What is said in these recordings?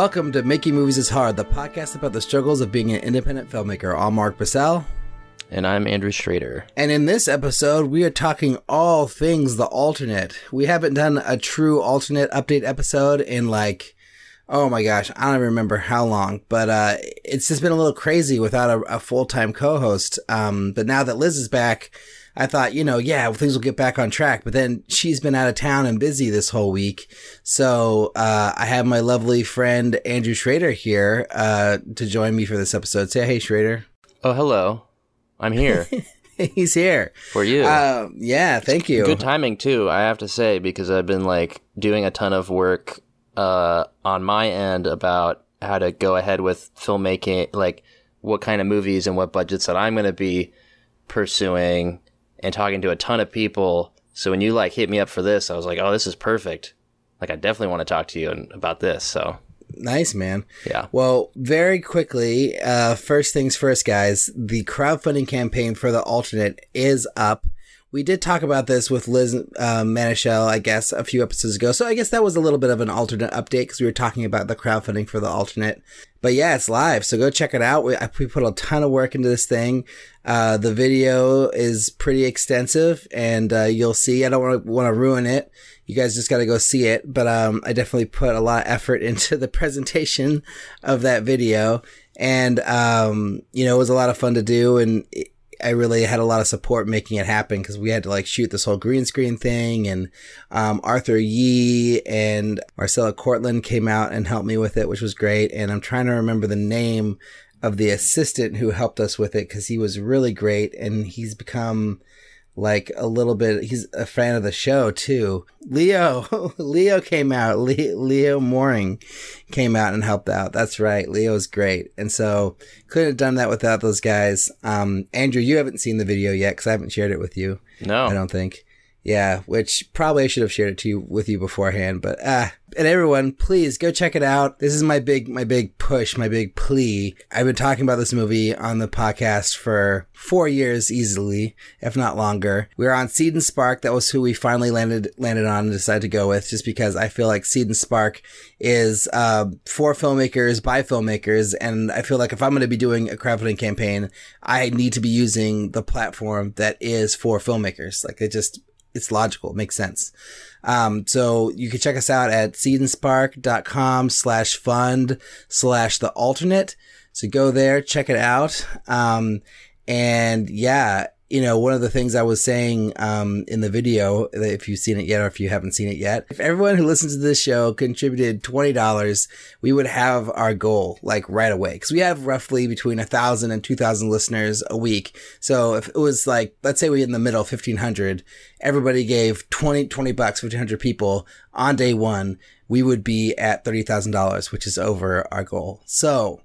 Welcome to Making Movies is Hard, the podcast about the struggles of being an independent filmmaker. I'm Alrik Bursell. And I'm Andrew Schrader. And in this episode, we are talking all things the alternate. We haven't done a true alternate update episode in like, oh my gosh, I don't even remember how long, but uh, it's just been a little crazy without a, a full time co host. Um, but now that Liz is back, I thought, you know, yeah, things will get back on track. But then she's been out of town and busy this whole week. So uh, I have my lovely friend Andrew Schrader here uh, to join me for this episode. Say hey, Schrader. Oh, hello. I'm here. He's here for you. Uh, yeah, thank you. Good timing too, I have to say, because I've been like doing a ton of work uh, on my end about how to go ahead with filmmaking, like what kind of movies and what budgets that I'm going to be pursuing, and talking to a ton of people. So when you like hit me up for this, I was like, oh, this is perfect. Like I definitely want to talk to you about this. So Nice, man. Yeah. Well, very quickly, uh, first things first, guys, the crowdfunding campaign for the alternate is up. We did talk about this with Liz uh, Manischel, I guess, a few episodes ago. So I guess that was a little bit of an alternate update because we were talking about the crowdfunding for the alternate. But yeah, it's live. So go check it out. We, we put a ton of work into this thing. Uh, the video is pretty extensive and uh, you'll see. I don't want to want to ruin it you guys just got to go see it. But um, I definitely put a lot of effort into the presentation of that video, and um, you know, it was a lot of fun to do, and it, I really had a lot of support making it happen because we had to like shoot this whole green screen thing, and um, Arthur Yee and Marcella Cortland came out and helped me with it, which was great. And I'm trying to remember the name of the assistant who helped us with it because he was really great, and he's become like a little bit. He's a fan of the show too. Leo, Leo came out. Le- Leo Mooring came out and helped out. That's right. Leo's great. And so couldn't have done that without those guys. Um, Andrew, you haven't seen the video yet because I haven't shared it with you. No, I don't think. Yeah, which probably I should have shared it to you with you beforehand, but ah. And everyone, please go check it out. This is my big, my big push, my big plea. I've been talking about this movie on the podcast for four years easily, if not longer. We were on Seed and Spark. That was who we finally landed, landed on and decided to go with just because I feel like Seed and Spark is, uh, for filmmakers by filmmakers. And I feel like if I'm going to be doing a crowdfunding campaign, I need to be using the platform that is for filmmakers. Like it just, it's logical. It makes sense. Um, so you can check us out at seedandspark.com slash fund slash the alternate. So go there, check it out. Um, and yeah, you know, one of the things I was saying um, in the video, if you've seen it yet or if you haven't seen it yet, if everyone who listens to this show contributed $20, we would have our goal like right away. Cause we have roughly between a thousand and two thousand listeners a week. So if it was like, let's say we in the middle, 1500, everybody gave 20, 20 bucks, 1500 people on day one, we would be at $30,000, which is over our goal. So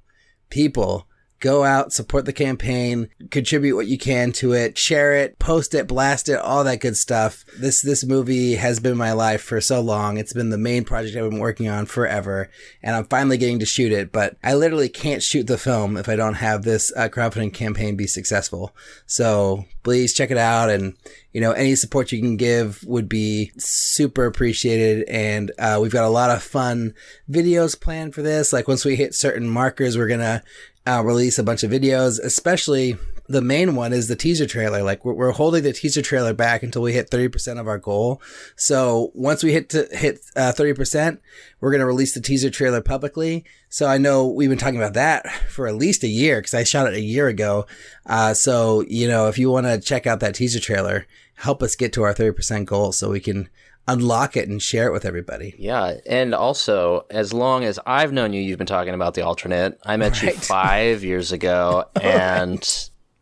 people, go out, support the campaign, contribute what you can to it, share it, post it, blast it, all that good stuff. This this movie has been my life for so long. It's been the main project I've been working on forever, and I'm finally getting to shoot it. But I literally can't shoot the film if I don't have this uh, crowdfunding campaign be successful. So please check it out, and you know any support you can give would be super appreciated. And uh, we've got a lot of fun videos planned for this. Like once we hit certain markers, we're gonna uh, release a bunch of videos, especially the main one is the teaser trailer. Like we're, we're holding the teaser trailer back until we hit 30% of our goal. So once we hit to hit uh, 30%, we're going to release the teaser trailer publicly. So I know we've been talking about that for at least a year because I shot it a year ago. Uh, so, you know, if you want to check out that teaser trailer, help us get to our 30% goal so we can unlock it and share it with everybody. Yeah, and also, as long as I've known you, you've been talking about the alternate. I met right. you five years ago, and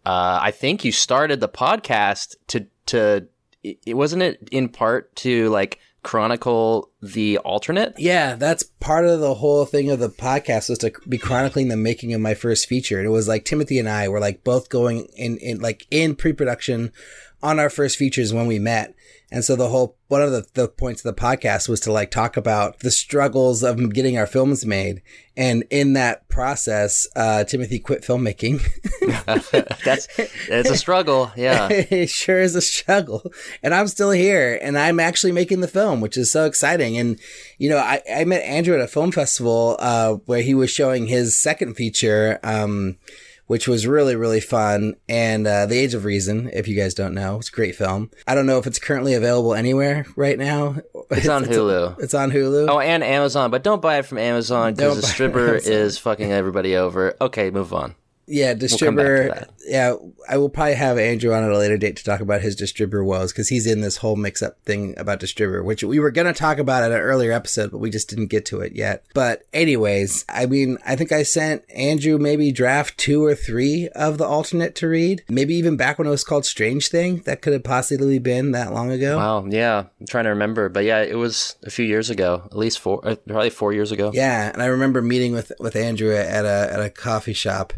uh, I think you started the podcast to to. It wasn't it in part to like chronicle the alternate? Yeah, that's part of the whole thing of the podcast was to be chronicling the making of my first feature. And it was like Timothy and I were like both going in, in like in pre-production on our first features when we met. And so the whole, one of the, the points of the podcast was to like talk about the struggles of getting our films made. And in that process, uh, Timothy quit filmmaking. That's, it's a struggle. Yeah. it sure is a struggle. And I'm still here and I'm actually making the film, which is so exciting. And, you know, I, I met Andrew at a film festival, uh, where he was showing his second feature, um, which was really, really fun. And uh, The Age of Reason, if you guys don't know, it's a great film. I don't know if it's currently available anywhere right now. It's on Hulu. It's on Hulu. Oh, and Amazon, but don't buy it from Amazon because the buy it from stripper is fucking everybody over. Okay, move on. Yeah, come back to distributor. that. yeah, I will probably have Andrew on at a later date to talk about his distributor woes because he's in this whole mix-up thing about distributor, which we were going to talk about at an earlier episode, but we just didn't get to it yet. But anyways, I mean, I think I sent Andrew maybe draft two or three of the alternate to read, maybe even back when it was called Strange Thing. That could have possibly been that long ago. Wow. Yeah. I'm trying to remember. But yeah, it was a few years ago, at least four, uh, probably four years ago. Yeah, and I remember meeting with with Andrew at a at a coffee shop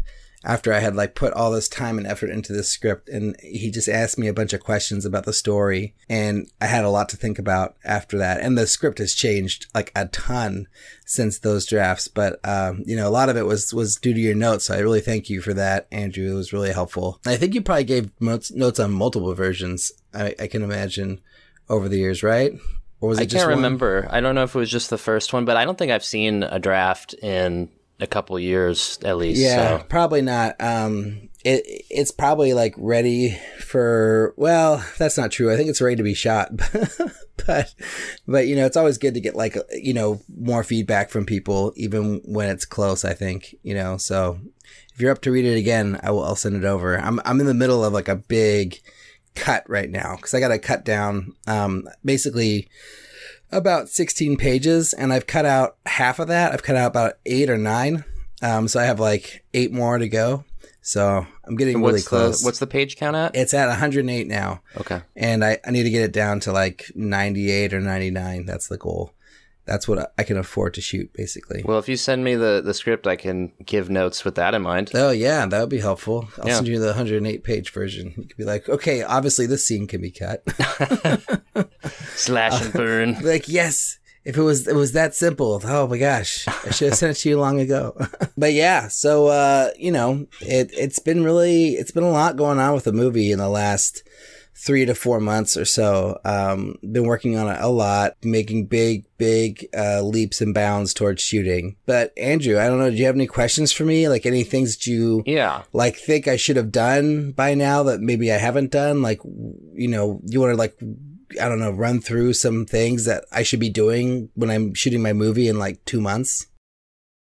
after I had like put all this time and effort into this script and he just asked me a bunch of questions about the story and I had a lot to think about after that. And the script has changed like a ton since those drafts, but um, you know, a lot of it was was due to your notes. So I really thank you for that, Andrew. It was really helpful. I think you probably gave notes notes on multiple versions. I, I can imagine over the years, right? Or was it I just can't one? remember. I don't know if it was just the first one, but I don't think I've seen a draft in a couple years at least. Yeah, So. probably not. Um, it it's probably like ready for. Well, that's not true. I think it's ready to be shot, but but you know, it's always good to get like you know more feedback from people, even when it's close. I think you know. So if you're up to read it again, I will. I'll send it over. I'm I'm in the middle of like a big cut right now because I got to cut down. Um, basically about 16 pages and I've cut out half of that. I've cut out about eight or nine. Um, so I have like eight more to go. So I'm getting really close. the what's the page count at? it's at 108 now Okay. and I, I need to get it down to like 98 or 99. That's the goal. That's what I can afford to shoot basically. Well, if you send me the, the script, I can give notes with that in mind. Oh yeah, that would be helpful. I'll Yeah. send you the 108 page version. You could be like, okay, obviously this scene can be cut. Slash and burn. Like, yes, if it was it was that simple. Oh my gosh, I should have sent it to you long ago. but yeah, so uh, you know, it it's been really it's been a lot going on with the movie in the last three to four months or so. Um, been working on it a lot, making big big uh, leaps and bounds towards shooting. But Andrew, I don't know. Do you have any questions for me? Like any things that you Yeah. like think I should have done by now that maybe I haven't done? Like, you know, you want to like, I don't know, run through some things that I should be doing when I'm shooting my movie in like two months?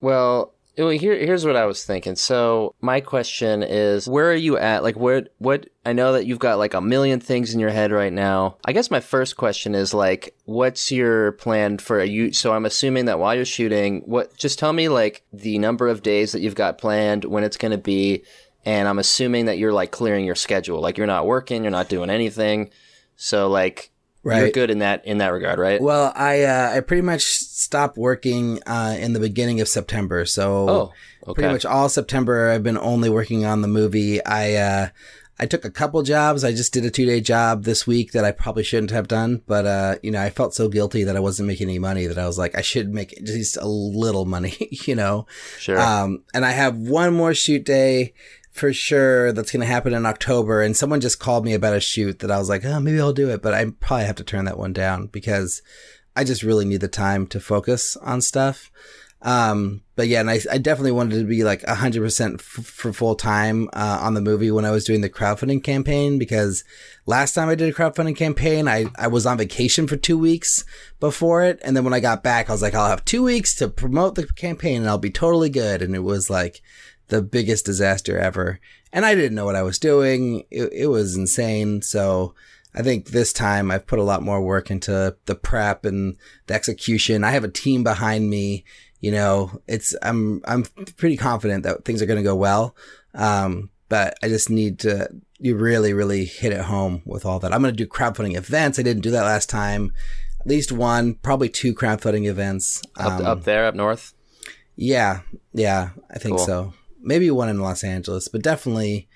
Well, well, here here's what I was thinking. So my question is, where are you at? Like, where what? I know that you've got like a million things in your head right now. I guess my first question is like, what's your plan for you? So I'm assuming that while you're shooting, what? Just tell me like the number of days that you've got planned, when it's going to be, and I'm assuming that you're like clearing your schedule. Like you're not working, you're not doing anything. So like, you're Right. good in that in that regard, right? Well, I, uh, I pretty much stopped working, uh, in the beginning of September. So oh, okay. pretty much all September, I've been only working on the movie. I, uh, I took a couple jobs. I just did a two day job this week that I probably shouldn't have done, but, uh, you know, I felt so guilty that I wasn't making any money that I was like, I should make at least a little money, you know? Sure. Um, and I have one more shoot day for sure that's going to happen in October. And someone just called me about a shoot that I was like, oh, maybe I'll do it, but I probably have to turn that one down because I just really need the time to focus on stuff. Um, but yeah, and I, I definitely wanted to be like a hundred percent for full time, uh, on the movie when I was doing the crowdfunding campaign because last time I did a crowdfunding campaign, I, I was on vacation for two weeks before it. And then when I got back, I was like, I'll have two weeks to promote the campaign and I'll be totally good. And it was like the biggest disaster ever. And I didn't know what I was doing. It, it was insane. So I think this time I've put a lot more work into the prep and the execution. I have a team behind me. You know, it's, I'm, I'm pretty confident that things are going to go well. Um, but I just need to, you really, really hit it home with all that. I'm going to do crowdfunding events. I didn't do that last time. At least one, probably two crowdfunding events. up, Um, up there, up north. yeah, yeah, I think Cool. so. Maybe one in Los Angeles, but definitely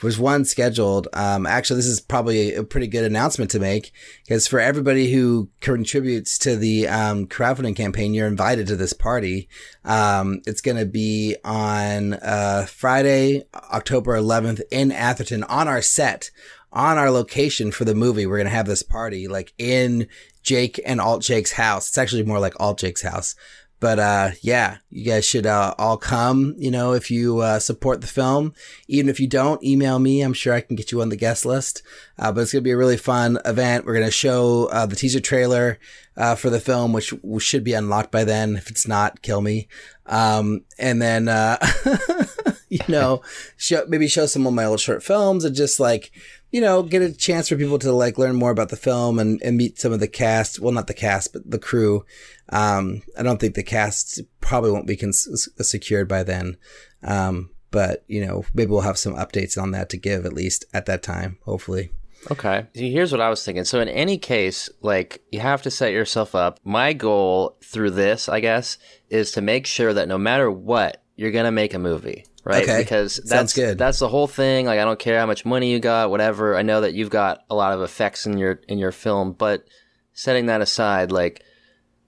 There's one scheduled. Um, actually, this is probably a pretty good announcement to make because for everybody who contributes to the um, crowdfunding campaign, you're invited to this party. Um, it's going to be on uh, Friday, October 11th in Atherton on our set, on our location for the movie. We're going to have this party like in Jake and Alt Jake's house. It's actually more like Alt Jake's house. But uh, yeah, you guys should uh, all come. You know, if you uh, support the film, even if you don't, email me. I'm sure I can get you on the guest list. Uh, but it's gonna be a really fun event. We're gonna show uh, the teaser trailer uh, for the film, which should be unlocked by then. If it's not, kill me. Um, and then you know, show, maybe show some of my old short films and just like you know, get a chance for people to like learn more about the film and, and meet some of the cast. Well, not the cast, but the crew. Um, I don't think the cast probably won't be cons- secured by then. Um, but you know, maybe we'll have some updates on that to give at least at that time, hopefully. Okay. See, Here's what I was thinking. So in any case, like you have to set yourself up. My goal through this, I guess, is to make sure that no matter what, you're going to make a movie right? Okay. Because that's good. that's the whole thing. Like I don't care how much money you got, whatever. I know that you've got a lot of effects in your in your film, but setting that aside, like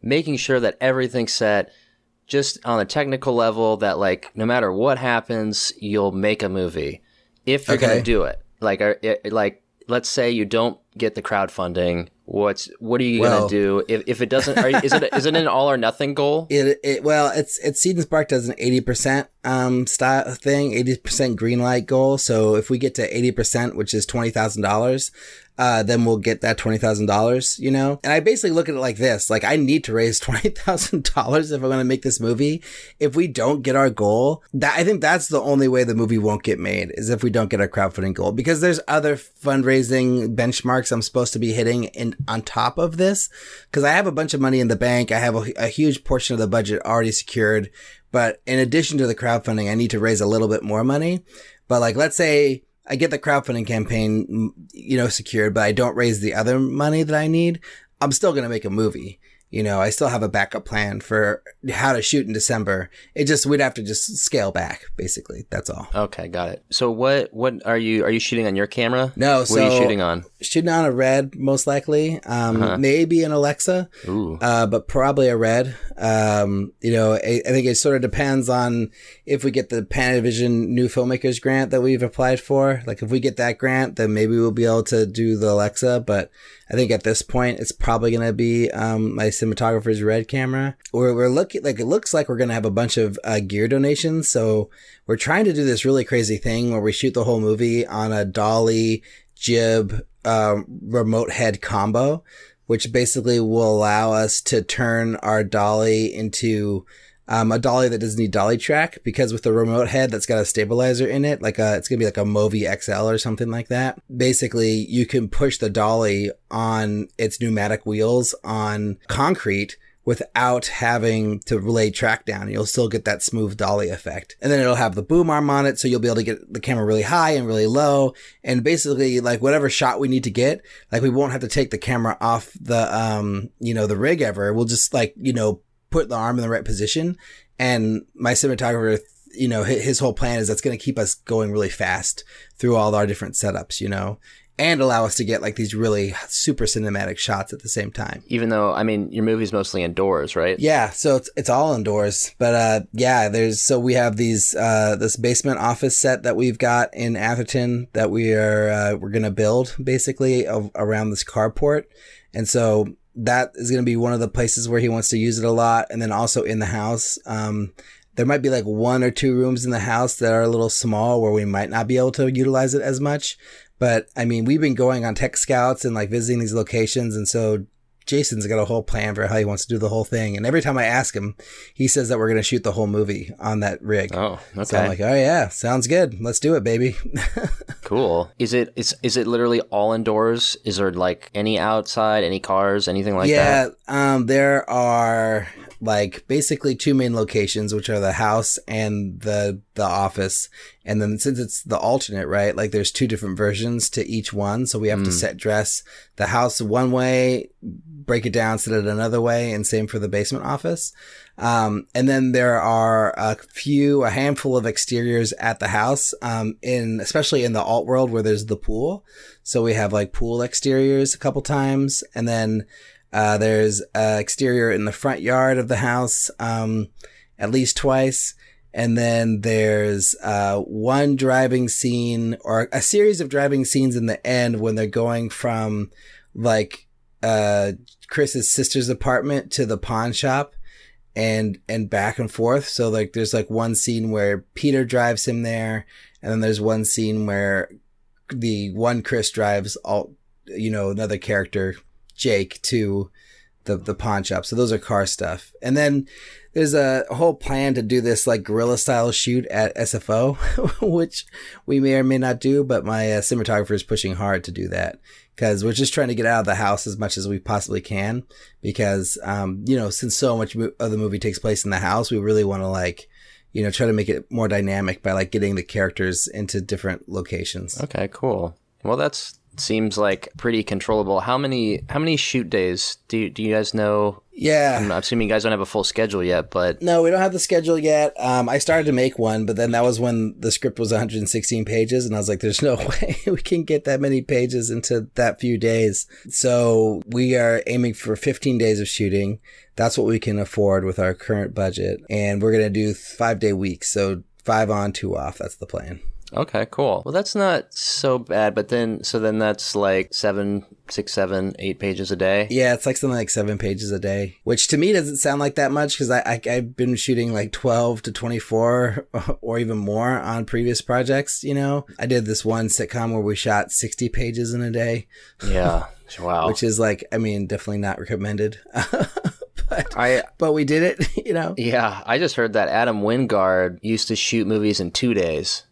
making sure that everything's set just on a technical level that like no matter what happens, you'll make a movie if you're Okay. going to do it. Like are- it, like let's say you don't get the crowdfunding, what's what are you Well- going to do if, if it doesn't are, is it is it an all or nothing goal? It, it well, it's it's Seed and Spark does an eighty percent um style thing, eighty percent green light goal. So if we get to eighty percent, which is twenty thousand dollars, uh, then we'll get that twenty thousand dollars. You know, and I basically look at it like this: like I need to raise twenty thousand dollars if I'm going to make this movie. If we don't get our goal, that I think that's the only way the movie won't get made is if we don't get our crowdfunding goal because there's other fundraising benchmarks I'm supposed to be hitting in on top of this because I have a bunch of money in the bank. I have a, a huge portion of the budget already secured. But in addition to the crowdfunding, I need to raise a little bit more money. But like, let's say I get the crowdfunding campaign, mm, you know, secured, but I don't raise the other money that I need. I'm still going to make a movie. You know, I still have a backup plan for how to shoot in December. It just, we'd have to just scale back, basically. That's all. Okay, got it. So what what are you are you shooting on your camera? No, What are you so- shooting on? Shooting on a red, most likely. Um, maybe an Alexa. Ooh. uh, but probably a red. Um, you know, I, I think it sort of depends on if we get the Panavision New Filmmakers Grant that we've applied for. Like, if we get that grant, then maybe we'll be able to do the Alexa. But I think at this point, it's probably going to be um, my cinematographer's red camera. We're, we're looking like it looks like we're going to have a bunch of uh, gear donations. So we're trying to do this really crazy thing where we shoot the whole movie on a dolly jib um, remote head combo which basically will allow us to turn our dolly into um, a dolly that doesn't need dolly track because with the remote head that's got a stabilizer in it, like a, it's gonna be like a Movi XL or something like that. Basically, you can push the dolly on its pneumatic wheels on concrete without having to lay track down. You'll still get that smooth dolly effect. And then it'll have the boom arm on it, so you'll be able to get the camera really high and really low. And basically, like whatever shot we need to get, like we won't have to take the camera off the, um, you know, the rig ever. We'll just like, you know, put the arm in the right position. And my cinematographer, you know, his whole plan is that's going to keep us going really fast through all our different setups, you know, and allow us to get like these really super cinematic shots at the same time. Even though I mean your movie's mostly indoors, right? Yeah, so it's it's all indoors. But uh yeah, there's so we have these uh this basement office set that we've got in Atherton that we are uh, we're going to build basically around this carport. And so that is going to be one of the places where he wants to use it a lot and then also in the house um there might be like one or two rooms in the house that are a little small where we might not be able to utilize it as much. But I mean, we've been going on tech scouts and like visiting these locations. And so Jason's got a whole plan for how he wants to do the whole thing. And every time I ask him, he says that we're going to shoot the whole movie on that rig. Oh, okay. So I'm like, oh yeah, sounds good. Let's do it, baby. cool. Is it is is it literally all indoors? Is there like any outside, any cars, anything like that? yeah, um, there are like basically two main locations, which are the house and the the office. And then since it's the alternate, right? Like there's two different versions to each one, so we have to set dress the house one way, break it down, set it another way, and same for the basement office. Um, and then there are a few, a handful of exteriors at the house, um, in, especially in the alt world where there's the pool. So we have like pool exteriors a couple times. And then, uh, there's a exterior in the front yard of the house, um, at least twice. And then there's, uh, one driving scene or a series of driving scenes in the end when they're going from like, uh, Chris's sister's apartment to the pawn shop and and back and forth. So like there's like one scene where Peter drives him there, and then there's one scene where the one Chris drives all you know another character Jake to the the pawn shop. So those are car stuff, and then there's a whole plan to do this like guerrilla style shoot at SFO, which we may or may not do, but my uh, cinematographer is pushing hard to do that because we're just trying to get out of the house as much as we possibly can because um, you know since so much of the movie takes place in the house we really want to like you know try to make it more dynamic by like getting the characters into different locations Okay, cool. Well, that's seems like pretty controllable. How many how many shoot days do you, do you guys know? yeah. I'm assuming you guys don't have a full schedule yet, but no we don't have the schedule yet. Um, i started to make one but then that was when the script was 116 pages and i was like there's no way we can get that many pages into that few days. So we are aiming for 15 days of shooting. That's what we can afford with our current budget and we're going to do five day weeks so five on two off. That's the plan okay, cool. Well, that's not so bad. But then, so then that's like seven, six, seven, eight pages a day. Yeah, it's like something like seven pages a day, which to me doesn't sound like that much because I, I I've been shooting like twelve to twenty four or even more on previous projects. You know, I did this one sitcom where we shot sixty pages in a day, Yeah. Wow. which is like, I mean, definitely not recommended. but I but we did it. You know, yeah, I just heard that Adam Wingard used to shoot movies in two days.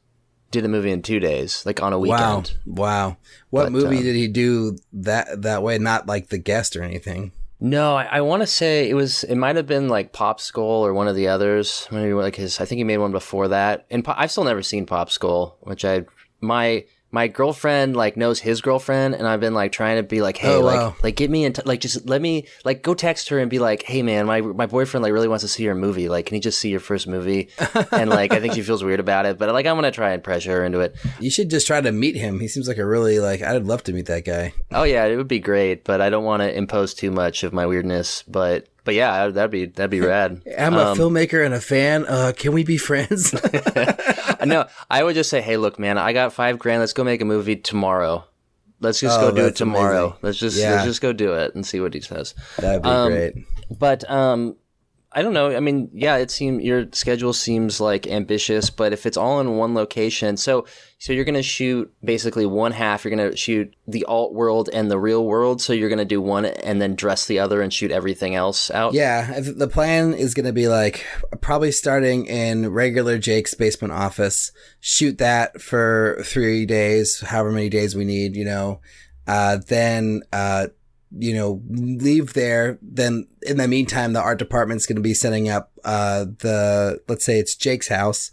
Did a movie in two days, like on a weekend. wow. wow. What But, movie um, did he do that that way? Not like The Guest or anything. No, I, I want to say it was. It might have been like Popskull or one of the others. Maybe like his. I think he made one before that. And Pop, I've still never seen Popskull, which I my my girlfriend like knows his girlfriend, and I've been like trying to be like, hey, Oh, like wow. like get me in, t- like just let me like go text her and be like, hey man, my my boyfriend like really wants to see your movie. Like, can he just see your first movie? and like I think she feels weird about it, but like I'm gonna try and pressure her into it. You should just try to meet him. He seems like a really like. I'd love to meet that guy. Oh yeah, it would be great, but I don't want to impose too much of my weirdness. But but yeah, that'd be that'd be rad. I'm a Um, filmmaker and a fan. Uh, can we be friends? no, I would just say, hey, look, man, I got five grand. Let's go make a movie tomorrow. Let's just Oh, go do it tomorrow. amazing. Let's just Yeah. let's just go do it and see what he says. That'd be Um, great. But um, I don't know. I mean, yeah, it seems your schedule seems like ambitious, but if it's all in one location, so so you're gonna shoot basically one half. You're gonna shoot the alt world and the real world. So you're gonna do one and then dress the other and shoot everything else out. Yeah, the plan is to be like probably starting in regular Jake's basement office, shoot that for three days, however many days we need, you know, uh, then, uh, you know, leave there. Then in the meantime, the art department's going to be setting up, uh, the, let's say it's Jake's house,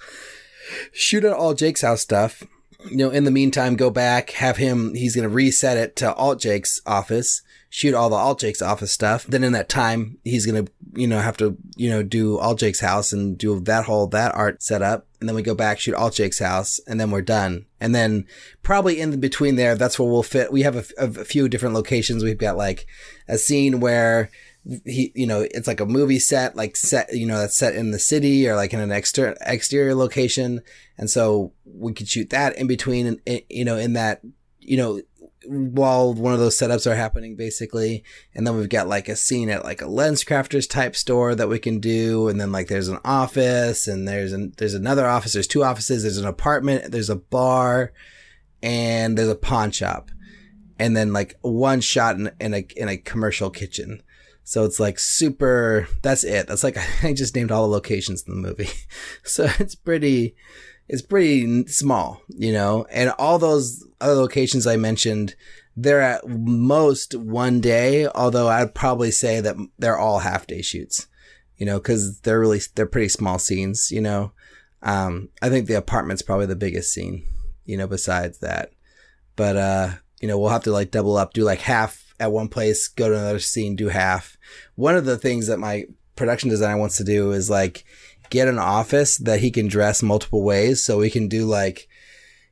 shoot out all Jake's house stuff. You know, in the meantime, go back, have him, he's going to reset it to Alt Jake's office, shoot all the Alt Jake's office stuff. Then in that time, he's going to, you know, have to, you know, do Alt Jake's house and do that whole, that art setup. And then we go back, shoot Alt Jake's house, and then we're done. And then probably in the between there, that's where we'll fit. We have a, a few different locations. We've got like a scene where he, you know, it's like a movie set, like set, you know, that's set in the city or like in an exter- exterior location. And so we could shoot that in between, and you know, in that, you know, while one of those setups are happening basically. And then we've got like a scene at like a lens crafters type store that we can do. And then like there's an office and there's an, there's another office. There's two offices. There's an apartment. There's a bar and there's a pawn shop. And then like one shot in, in a, in a commercial kitchen. So it's like super, that's it. That's like, I just named all the locations in the movie. So it's pretty, it's pretty small, you know, and all those other locations I mentioned, they're at most one day, although I'd probably say that they're all half day shoots. you know, because they're really they're pretty small scenes. You know, um, I think the apartment's probably the biggest scene. You know, besides that, but uh, you know, we'll have to like double up, do like half at one place, go to another scene, do half. One of the things that my production designer wants to do is like get an office that he can dress multiple ways, so we can do like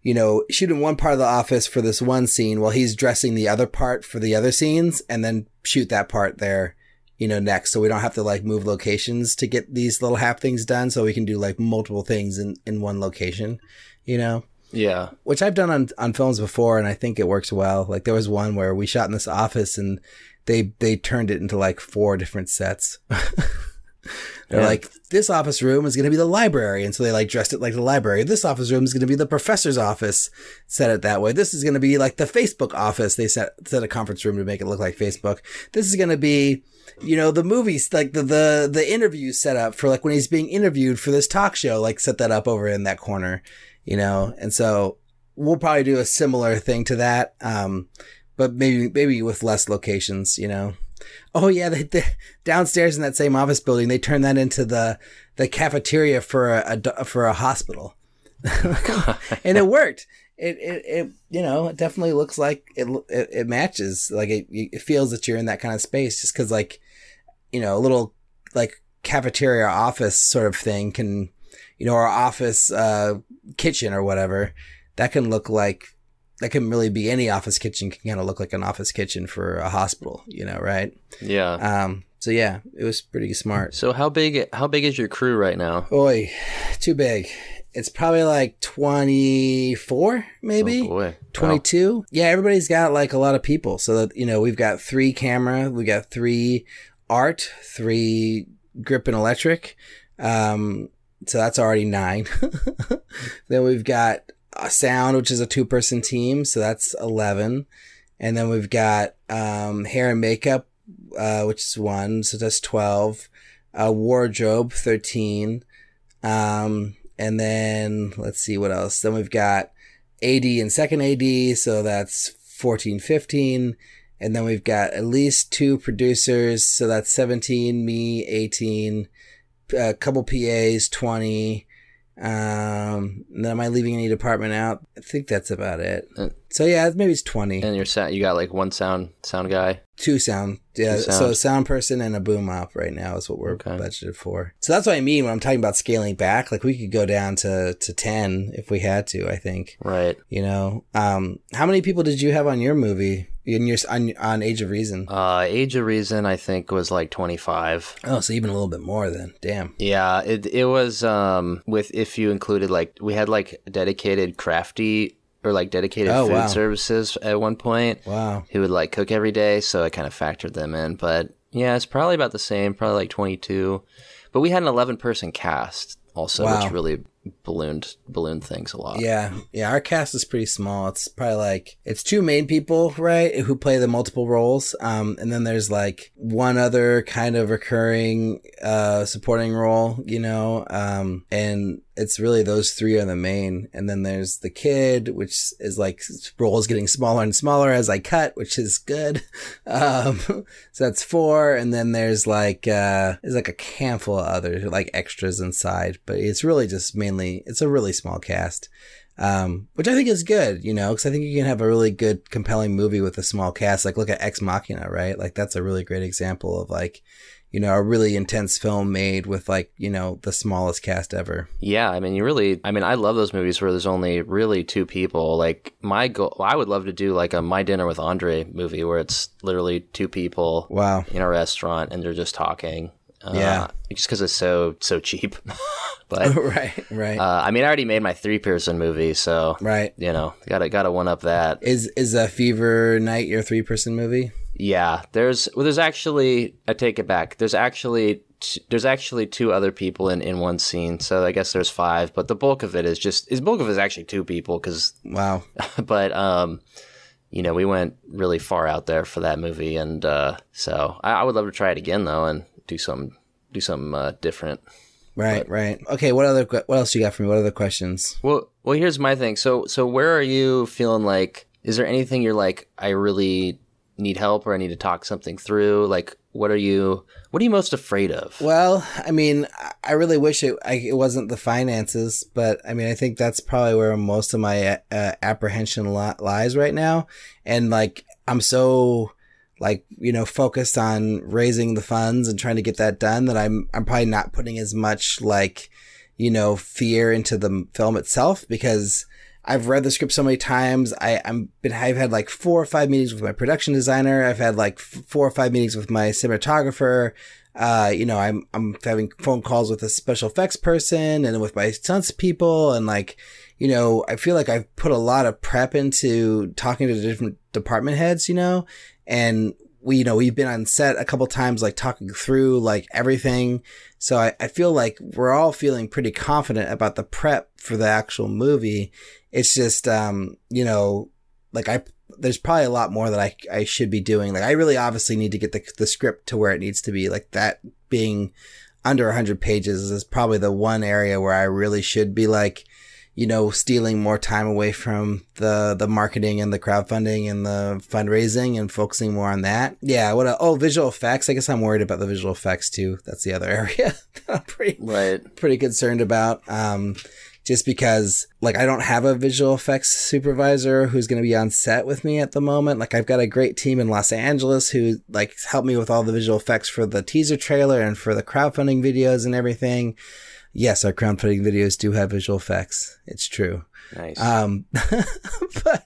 you know, shoot in one part of the office for this one scene while he's dressing the other part for the other scenes and then shoot that part there, you know, next. So we don't have to like move locations to get these little half things done. So we can do like multiple things in, in one location, you know? Yeah. Which I've done on, on films before and I think it works well. Like there was one where we shot in this office and they, they turned it into like four different sets. They're Yeah. like, this office room is going to be the library. And so they like dressed it like the library. This office room is going to be the professor's office. Set it that way. This is going to be like the Facebook office. They set, set a conference room to make it look like Facebook. This is going to be, you know, the movies, like the, the, the interview set up for like when he's being interviewed for this talk show, like set that up over in that corner, you know? And so we'll probably do a similar thing to that. Um, but maybe, maybe with less locations, you know? Oh yeah, the, downstairs in that same office building, they turned that into the the cafeteria for a, a for a hospital, and it worked. It, it it you know it definitely looks like it it, it matches. Like it it feels that you're in that kind of space, just because like you know a little like cafeteria office sort of thing can you know our office uh kitchen or whatever that can look like that can really be any office kitchen can kind of look like an office kitchen for a hospital you know right Yeah. um, so yeah, it was pretty smart. So how big how big is your crew right now? Boy, too big. It's probably like 24, maybe Oh boy. 22. Yeah, everybody's got like a lot of people. So that, you know, we've got three camera, we got three art, three grip and electric. Um, so that's already nine. then we've got sound, which is a two person team. So that's 11. And then we've got, um, hair and makeup, uh, which is one. So that's 12. Uh, wardrobe, 13. Um, and then let's see what else. Then we've got AD and second AD. So that's 14, 15. And then we've got at least two producers. So that's 17, me, 18, a couple PAs, 20. Um, am I leaving any department out? I think that's about it. Uh, So yeah, maybe it's 20. And your sound, you got like one sound sound guy. Two sound. Yeah. Two So sound. a sound person and a boom op right now is what we're Okay. budgeted for. So that's what I mean when I'm talking about scaling back. Like we could go down to, to 10 if we had to, I think. Right. You know, um, how many people did you have on your movie in your on, on Age of Reason? Uh, Age of Reason, I think, was like 25. Oh, so even a little bit more then. Damn. Yeah, it it was um with if you included like we had like dedicated crafty or like dedicated Oh, food wow. services at one point Wow. who would like cook every day, so I kind of factored them in. But yeah, it's probably about the same, probably like 22. But we had an 11 person cast also, Wow. which really ballooned ballooned things a lot. Yeah, yeah. Our cast is pretty small. It's probably like it's two main people, right, who play the multiple roles. Um, and then there's like one other kind of recurring uh supporting role, you know. Um, and it's really those three are the main. And then there's the kid, which is like role is getting smaller and smaller as I cut, which is good. Um, so that's four. And then there's like uh, there's like a handful of other like extras inside, but it's really just mainly it's a really small cast um, which I think is good, you know, because I think you can have a really good, compelling movie with a small cast. Like, look at Ex Machina, right? Like, that's a really great example of like, you know, a really intense film made with like, you know, the smallest cast ever. Yeah, I mean, you really, I mean, I love those movies where there's only really two people. Like, my goal, I would love to do like a My Dinner with Andre movie where it's literally two people Wow. in a restaurant and they're just talking. Uh, Yeah. Just because it's so, so cheap. but, right, right, uh, I mean, I already made my three person movie, so, right. you know, gotta, gotta one up that. Is is a Fever Night your three person movie? Yeah, there's, well, there's actually, I take it back. There's actually, t- there's actually two other people in, in one scene. So I guess there's five, but the bulk of it is just, is bulk of it is actually two people because Wow. but um you know we went really far out there for that movie and uh so i, I would love to try it again though and do something do something uh, different Right, right. Okay. What other? What else you got for me? What other questions? well well here's my thing so so where are you feeling like is there anything you're like i really need help or i need to talk something through like what are you what are you most afraid of? Well, I mean, I really wish it I, it wasn't the finances, but I mean, I think that's probably where most of my uh, apprehension lies right now. And like, I'm so like you know focused on raising the funds and trying to get that done that I'm I'm probably not putting as much like you know fear into the film itself because I've read the script so many times. I, I'm been I've had like four or five meetings with my production designer. I've had like four or five meetings with my cinematographer. Uh, you know, I'm I'm having phone calls with a special effects person and with my stunts people, and like, you know, I feel like I've put a lot of prep into talking to the different department heads. You know, and we, you know, we've been on set a couple times, like talking through like everything. So I, I feel like we're all feeling pretty confident about the prep for the actual movie. It's just, um, you know, like I, there's probably a lot more that I, I should be doing. Like I really obviously need to get the, the script to where it needs to be. Like that being under 100 pages is probably the one area where I really should be like, you know, stealing more time away from the the marketing and the crowdfunding and the fundraising and focusing more on that. Yeah. What? A, oh, visual effects. I guess I'm worried about the visual effects too. That's the other area that I'm pretty right pretty concerned about. Um, just because like I don't have a visual effects supervisor who's going to be on set with me at the moment. Like I've got a great team in Los Angeles who like helped me with all the visual effects for the teaser trailer and for the crowdfunding videos and everything yes, our crown crowdfunding videos do have visual effects. It's true. Nice. Um, but,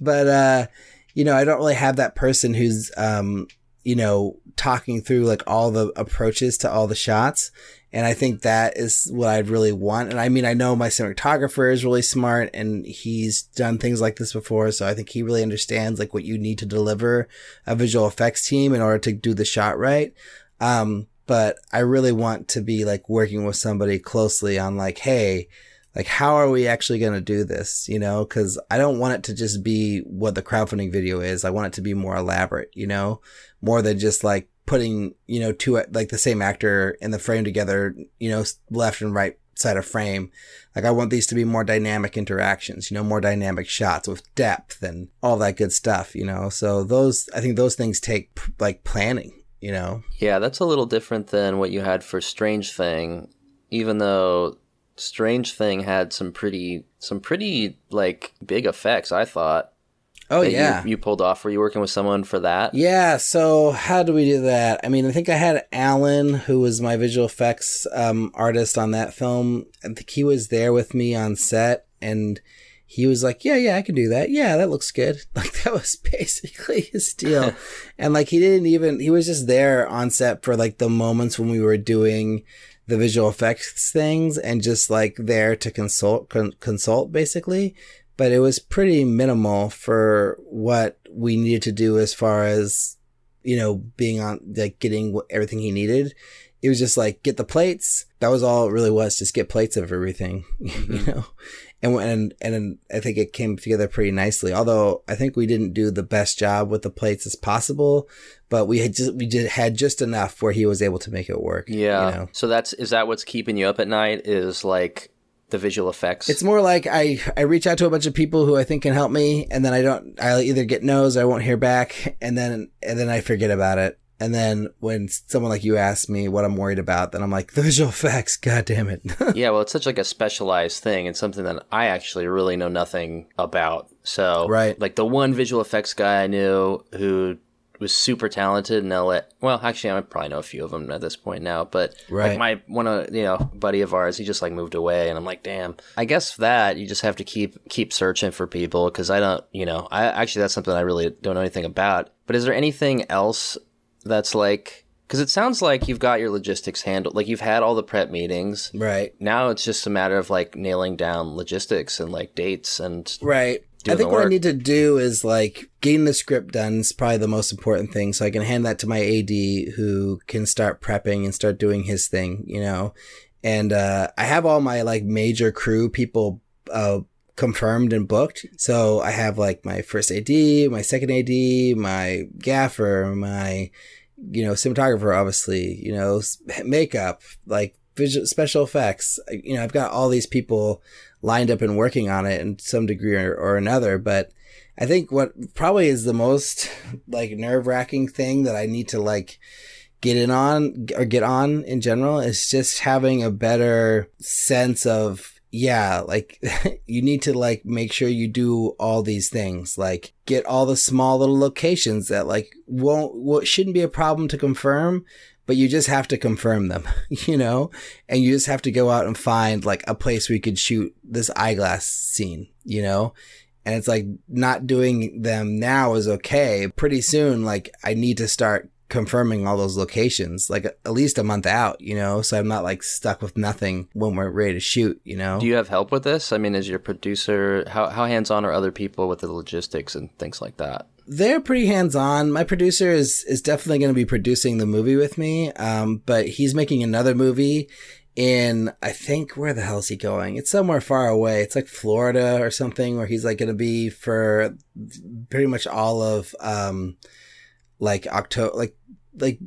but, uh, you know, I don't really have that person who's, um, you know, talking through like all the approaches to all the shots. And I think that is what I'd really want. And I mean, I know my cinematographer is really smart and he's done things like this before. So I think he really understands like what you need to deliver a visual effects team in order to do the shot right. Um, but I really want to be like working with somebody closely on like, hey, like how are we actually going to do this? You know, cause I don't want it to just be what the crowdfunding video is. I want it to be more elaborate, you know, more than just like putting, you know, two, like the same actor in the frame together, you know, left and right side of frame. Like I want these to be more dynamic interactions, you know, more dynamic shots with depth and all that good stuff, you know. So those, I think those things take like planning, you know? Yeah, that's a little different than what you had for Strange Thing, even though Strange Thing had some pretty some pretty like big effects, I thought. Oh yeah. You, you, pulled off. Were you working with someone for that? Yeah. So how do we do that? I mean, I think I had Alan, who was my visual effects um, artist on that film. I think he was there with me on set, and he was like, yeah, yeah, I can do that. Yeah, that looks good. Like that was basically his deal. and like he didn't even, he was just there on set for like the moments when we were doing the visual effects things and just like there to consult, con- consult basically. But it was pretty minimal for what we needed to do as far as, you know, being on, like getting everything he needed it was just like get the plates. That was all it really was, just get plates of everything, mm-hmm. you know and and and I think it came together pretty nicely. Although I think we didn't do the best job with the plates as possible, but we had just we did had just enough where he was able to make it work. Yeah. You know? So that's is that what's keeping you up at night? Is like the visual effects. It's more like I I reach out to a bunch of people who I think can help me, and then I don't. I either get no's, or I won't hear back, and then and then I forget about it. And then when someone like you asks me what I'm worried about, then I'm like, the visual effects, god damn it. yeah, well, it's such like a specialized thing and something that I actually really know nothing about. So, right. like the one visual effects guy I knew who was super talented in LA. Well, actually, I probably know a few of them at this point now, but right. like my one of you know buddy of ours, he just like moved away, and I'm like, damn. I guess that you just have to keep keep searching for people because I don't, you know, I actually that's something I really don't know anything about. But is there anything else that's like because it sounds like you've got your logistics handled like you've had all the prep meetings. Right. Now it's just a matter of like nailing down logistics and like dates and right. i think what i need to do is like getting the script done is probably the most important thing so i can hand that to my ad who can start prepping and start doing his thing you know? And uh, i have all my like major crew people uh, confirmed and booked. So I have like my first AD, my second AD, my gaffer, my, you know, cinematographer, obviously, you know, makeup, like visual special effects. You know, I've got all these people lined up and working on it in some degree or, or another, but I think what probably is the most like nerve wracking thing that I need to like get in on or get on in general is just having a better sense of yeah, like you need to like make sure you do all these things, like get all the small little locations that like won't, shouldn't be a problem to confirm, but you just have to confirm them, you know, and you just have to go out and find like a place you could shoot this eyeglass scene, you know, and it's like not doing them now is okay. Pretty soon, like I need to start confirming all those locations like at least a month out, you know, so I'm not like stuck with nothing when we're ready to shoot, you know. Do you have help with this? I mean, is your producer how how hands-on are other people with the logistics and things like that? They're pretty hands-on. My producer is is definitely going to be producing the movie with me, um, but he's making another movie in I think where the hell is he going? It's somewhere far away. It's like Florida or something where he's like going to be for pretty much all of um like October like like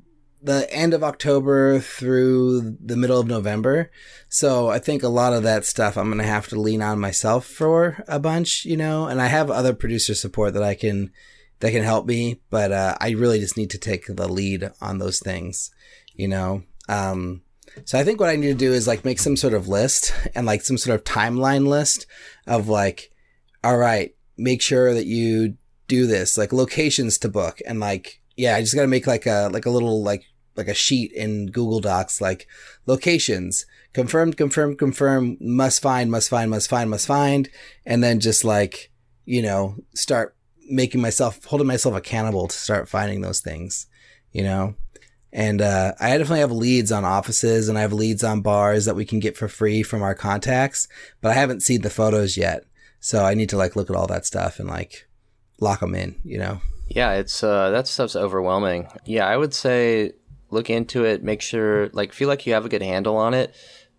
the end of October through the middle of November. So I think a lot of that stuff I'm going to have to lean on myself for a bunch, you know, and I have other producer support that I can, that can help me, but, uh, I really just need to take the lead on those things, you know? Um, so I think what I need to do is like make some sort of list and like some sort of timeline list of like, all right, make sure that you do this, like locations to book and like, yeah, I just got to make like a, like a little, like, like a sheet in Google Docs, like locations, confirmed, confirmed, confirmed, must find, must find, must find, must find. And then just like, you know, start making myself, holding myself accountable to start finding those things, you know? And, uh, I definitely have leads on offices and I have leads on bars that we can get for free from our contacts, but I haven't seen the photos yet. So I need to like look at all that stuff and like lock them in, you know? Yeah, it's uh that stuff's overwhelming. Yeah, I would say look into it, make sure like feel like you have a good handle on it,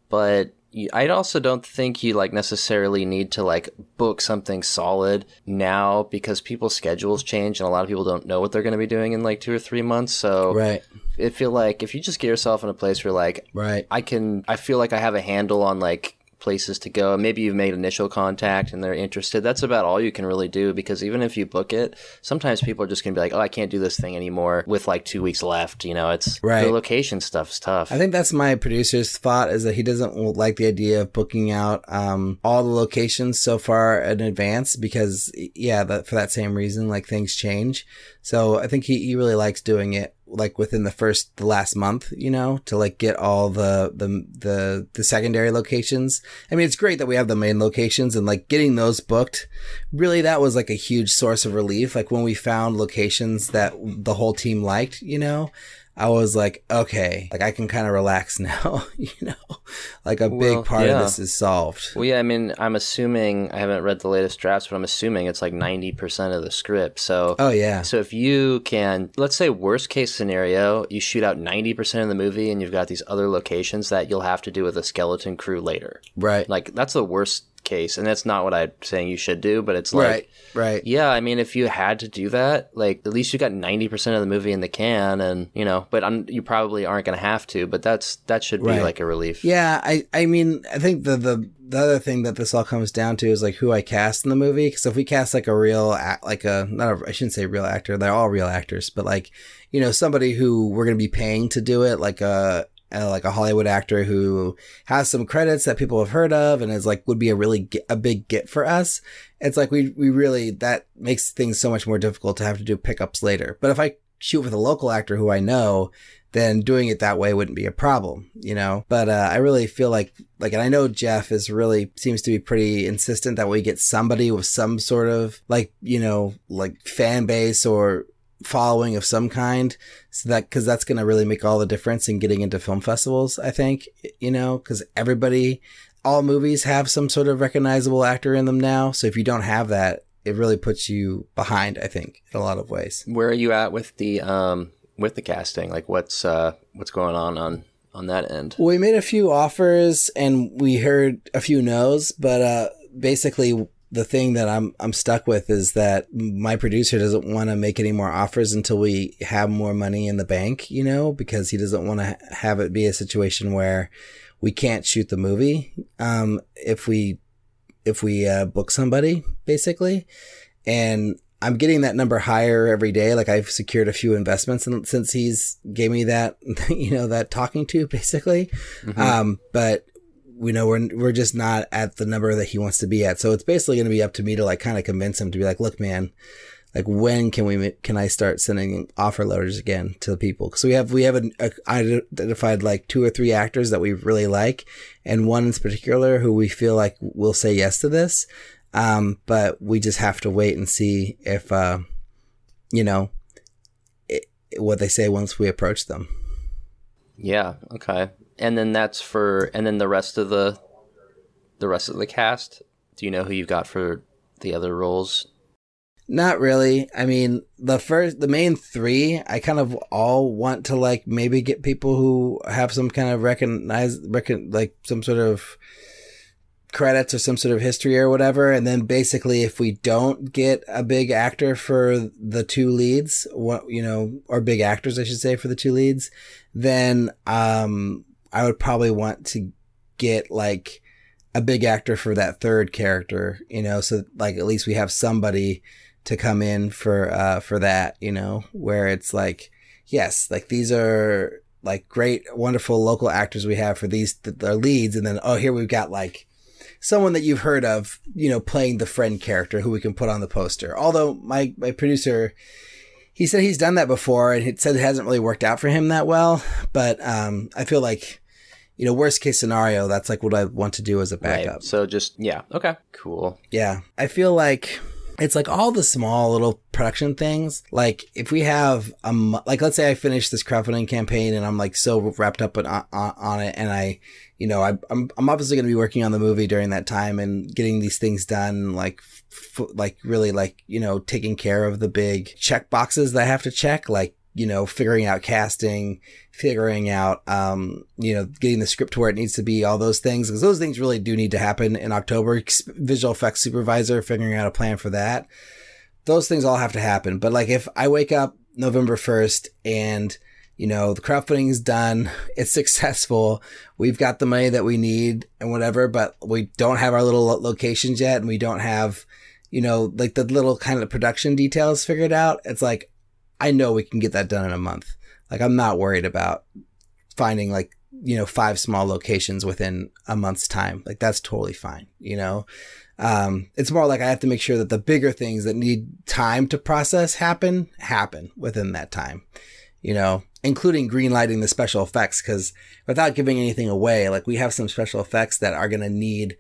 but I also don't think you like necessarily need to like book something solid now because people's schedules change and a lot of people don't know what they're going to be doing in like 2 or 3 months. So Right. I feel like if you just get yourself in a place where like Right. I can I feel like I have a handle on like places to go. Maybe you've made initial contact and they're interested. That's about all you can really do because even if you book it, sometimes people are just going to be like, "Oh, I can't do this thing anymore with like 2 weeks left." You know, it's Right. the location stuff's tough. I think that's my producer's thought is that he doesn't like the idea of booking out um, all the locations so far in advance because, yeah, that, for that same reason, like things change. So I think he, he really likes doing it like within the first, the last month, you know, to like get all the, the, the, the secondary locations. I mean, it's great that we have the main locations and like getting those booked. Really, that was like a huge source of relief. Like when we found locations that the whole team liked, you know, I was like, okay, like I can kind of relax now, you know, like a Well, big part yeah. of this is solved. Well, yeah, I mean, I'm assuming I haven't read the latest drafts, but I'm assuming it's like 90% of the script. So, Oh yeah. so if you can, let's say worst case scenario, you shoot out 90% of the movie and you've got these other locations that you'll have to do with a skeleton crew later. Right. Like that's the worst case, and that's not what I'm saying you should do, but it's like right. Right. yeah, I mean, if you had to do that, like at least you got ninety percent of the movie in the can, and you know, but I'm, you probably aren't going to have to. But that's that should be Right. like a relief. Yeah. I, I mean, I think the, the, the other thing that this all comes down to is like who I cast in the movie. Cause if we cast like a real, act, like a, not a, I shouldn't say real actor. They're all real actors, but like, you know, somebody who we're going to be paying to do it, like a, uh, like a Hollywood actor who has some credits that people have heard of and is like would be a really get, a big get for us. It's like we we really that makes things so much more difficult to have to do pickups later. But if I shoot with a local actor who I know, then doing it that way wouldn't be a problem, you know. But uh, I really feel like like and I know Jeff is really seems to be pretty insistent that we get somebody with some sort of like you know like fan base or following of some kind so that because that's going to really make all the difference in getting into film festivals i think you know because everybody all movies have some sort of recognizable actor in them now so if you don't have that it really puts you behind i think in a lot of ways Where are you at with the um with the casting? Like, what's uh what's going on on on that end? we made a few offers and we heard a few no's but uh basically the thing that I'm I'm stuck with is that my producer doesn't want to make any more offers until we have more money in the bank, you know, because he doesn't want to have it be a situation where we can't shoot the movie um, if we if we uh, book somebody basically. And I'm getting that number higher every day. Like I've secured a few investments and, since he's gave me that, you know, that talking to basically. Mm-hmm. Um, but we know we're, we're just not at the number that he wants to be at. So it's basically going to be up to me to like kind of convince him to be like, look, man, like when can we, can I start sending offer letters again to the people? So we have, we have an, a, identified like two or three actors that we really like and one in particular who we feel like will say yes to this. Um, but we just have to wait and see if, uh, you know, it, what they say once we approach them. Yeah. Okay. And then that's for, and then the rest of the, the rest of the cast. Do you know who you've got for the other roles? Not really. I mean, the first, the main three, I kind of all want to like maybe get people who have some kind of recognize, recon, like some sort of credits or some sort of history or whatever. And then basically, if we don't get a big actor for the two leads, what, you know, or big actors, I should say, for the two leads, then, um, I would probably want to get like a big actor for that third character, you know, so like at least we have somebody to come in for, uh, for that, you know, where it's like, yes, like these are like great, wonderful local actors we have for these, th- their leads. And then, oh, here we've got like, someone that you've heard of, you know, playing the friend character who we can put on the poster. Although my, my producer, he said he's done that before and he said it hasn't really worked out for him that well. But, um, I feel like, you know, worst case scenario, that's like what I want to do as a backup. Right. So just, yeah. Okay. Cool. Yeah. I feel like, it's like all the small little production things. Like if we have um, like let's say I finish this crowdfunding campaign and I'm like so wrapped up on, on, on it, and I, you know, I, I'm I'm obviously going to be working on the movie during that time and getting these things done, like f- like really like you know taking care of the big check boxes that I have to check, like you know, figuring out casting, figuring out, um, you know, getting the script to where it needs to be, all those things, because those things really do need to happen in October. Visual effects supervisor, figuring out a plan for that. Those things all have to happen. But like if I wake up November 1st and, you know, the crowdfunding is done, it's successful, we've got the money that we need and whatever, but we don't have our little locations yet and we don't have, you know, like the little kind of production details figured out. It's like, I know we can get that done in a month. Like I'm not worried about finding like, you know, five small locations within a month's time. Like that's totally fine, you know? Um, it's more like I have to make sure that the bigger things that need time to process happen, happen within that time, you know, including greenlighting the special effects. Cause without giving anything away, like we have some special effects that are going to need,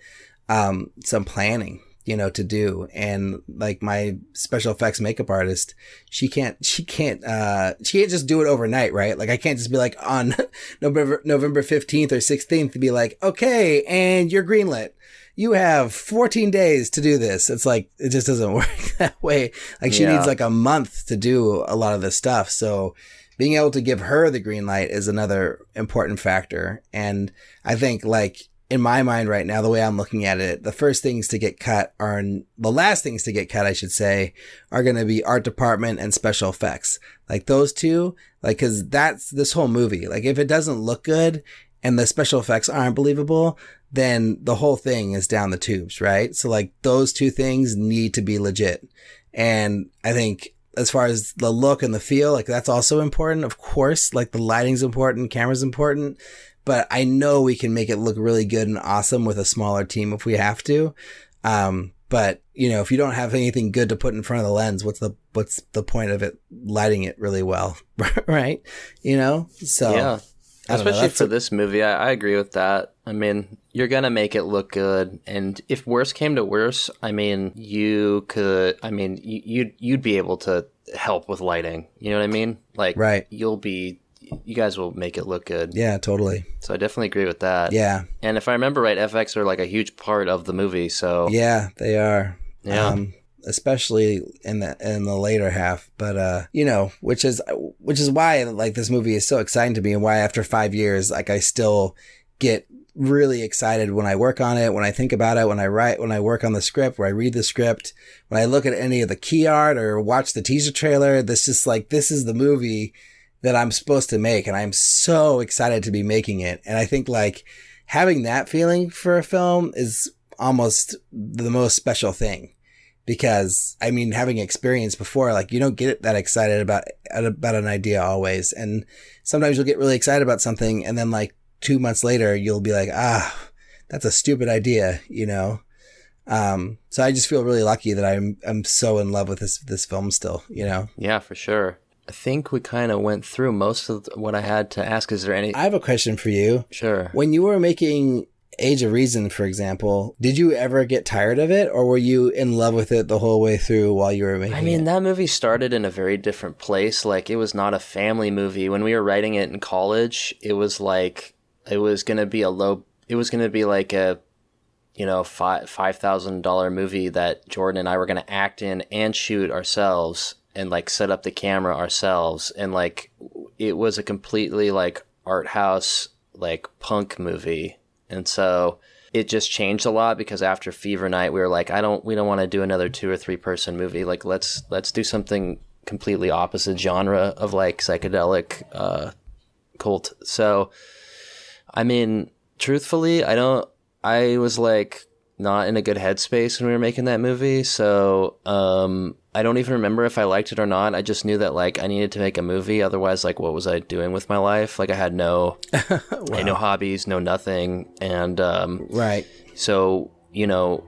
um, some planning you know, to do. And like my special effects makeup artist, she can't, she can't, uh, she can't just do it overnight, right? Like I can't just be like on November, November 15th or 16th to be like, okay, and you're greenlit. You have 14 days to do this. It's like, it just doesn't work that way. Like she yeah. needs like a month to do a lot of this stuff. So, being able to give her the green light is another important factor. And I think like in my mind right now, the way I'm looking at it, the first things to get cut are the last things to get cut, I should say, are going to be art department and special effects. Like those two, like, cause that's this whole movie. Like if it doesn't look good and the special effects aren't believable, then the whole thing is down the tubes, right? So like those two things need to be legit. And I think as far as the look and the feel, like that's also important. Of course, like the lighting's important, camera's important, but I know we can make it look really good and awesome with a smaller team if we have to. Um, but you know, if you don't have anything good to put in front of the lens, what's the what's the point of it lighting it really well, right? You know, so yeah. Especially for a- this movie, I, I agree with that. I mean, you're gonna make it look good, and if worse came to worse, I mean, you could. I mean, you, you'd you'd be able to help with lighting. You know what I mean? Like, right? You'll be you guys will make it look good. Yeah, totally. So I definitely agree with that. Yeah. And if I remember right, FX are like a huge part of the movie. So yeah, they are. Yeah. Um, especially in the in the later half but uh you know which is which is why like this movie is so exciting to me and why after 5 years like I still get really excited when I work on it, when I think about it, when I write, when I work on the script, where I read the script, when I look at any of the key art or watch the teaser trailer. This just like, this is the movie that I'm supposed to make. And I'm so excited to be making it. And I think like having that feeling for a film is almost the most special thing because I mean, having experience before, like you don't get that excited about about an idea always, and sometimes you'll get really excited about something, and then like two months later, you'll be like, ah, that's a stupid idea, you know. Um, so I just feel really lucky that I'm I'm so in love with this this film still, you know. Yeah, for sure. I think we kind of went through most of what I had to ask. Is there any? I have a question for you. Sure. When you were making Age of Reason, for example, did you ever get tired of it, or were you in love with it the whole way through while you were making it? I mean, that movie started in a very different place. Like, it was not a family movie. When we were writing it in college, it was like it was going to be a low. It was going to be like a, you know, five five thousand dollar movie that Jordan and I were going to act in and shoot ourselves and like set up the camera ourselves and like it was a completely like art house like punk movie. And so it just changed a lot because after fever night we were like i don't we don't want to do another two or three person movie. Like let's let's do something completely opposite genre of like psychedelic uh cult. So i mean truthfully i don't i was like not in a good headspace when we were making that movie. So um I don't even remember if I liked it or not. I just knew that like I needed to make a movie. Otherwise, like what was I doing with my life? Like I had no, wow. I had no hobbies, no nothing, and um, right. So you know,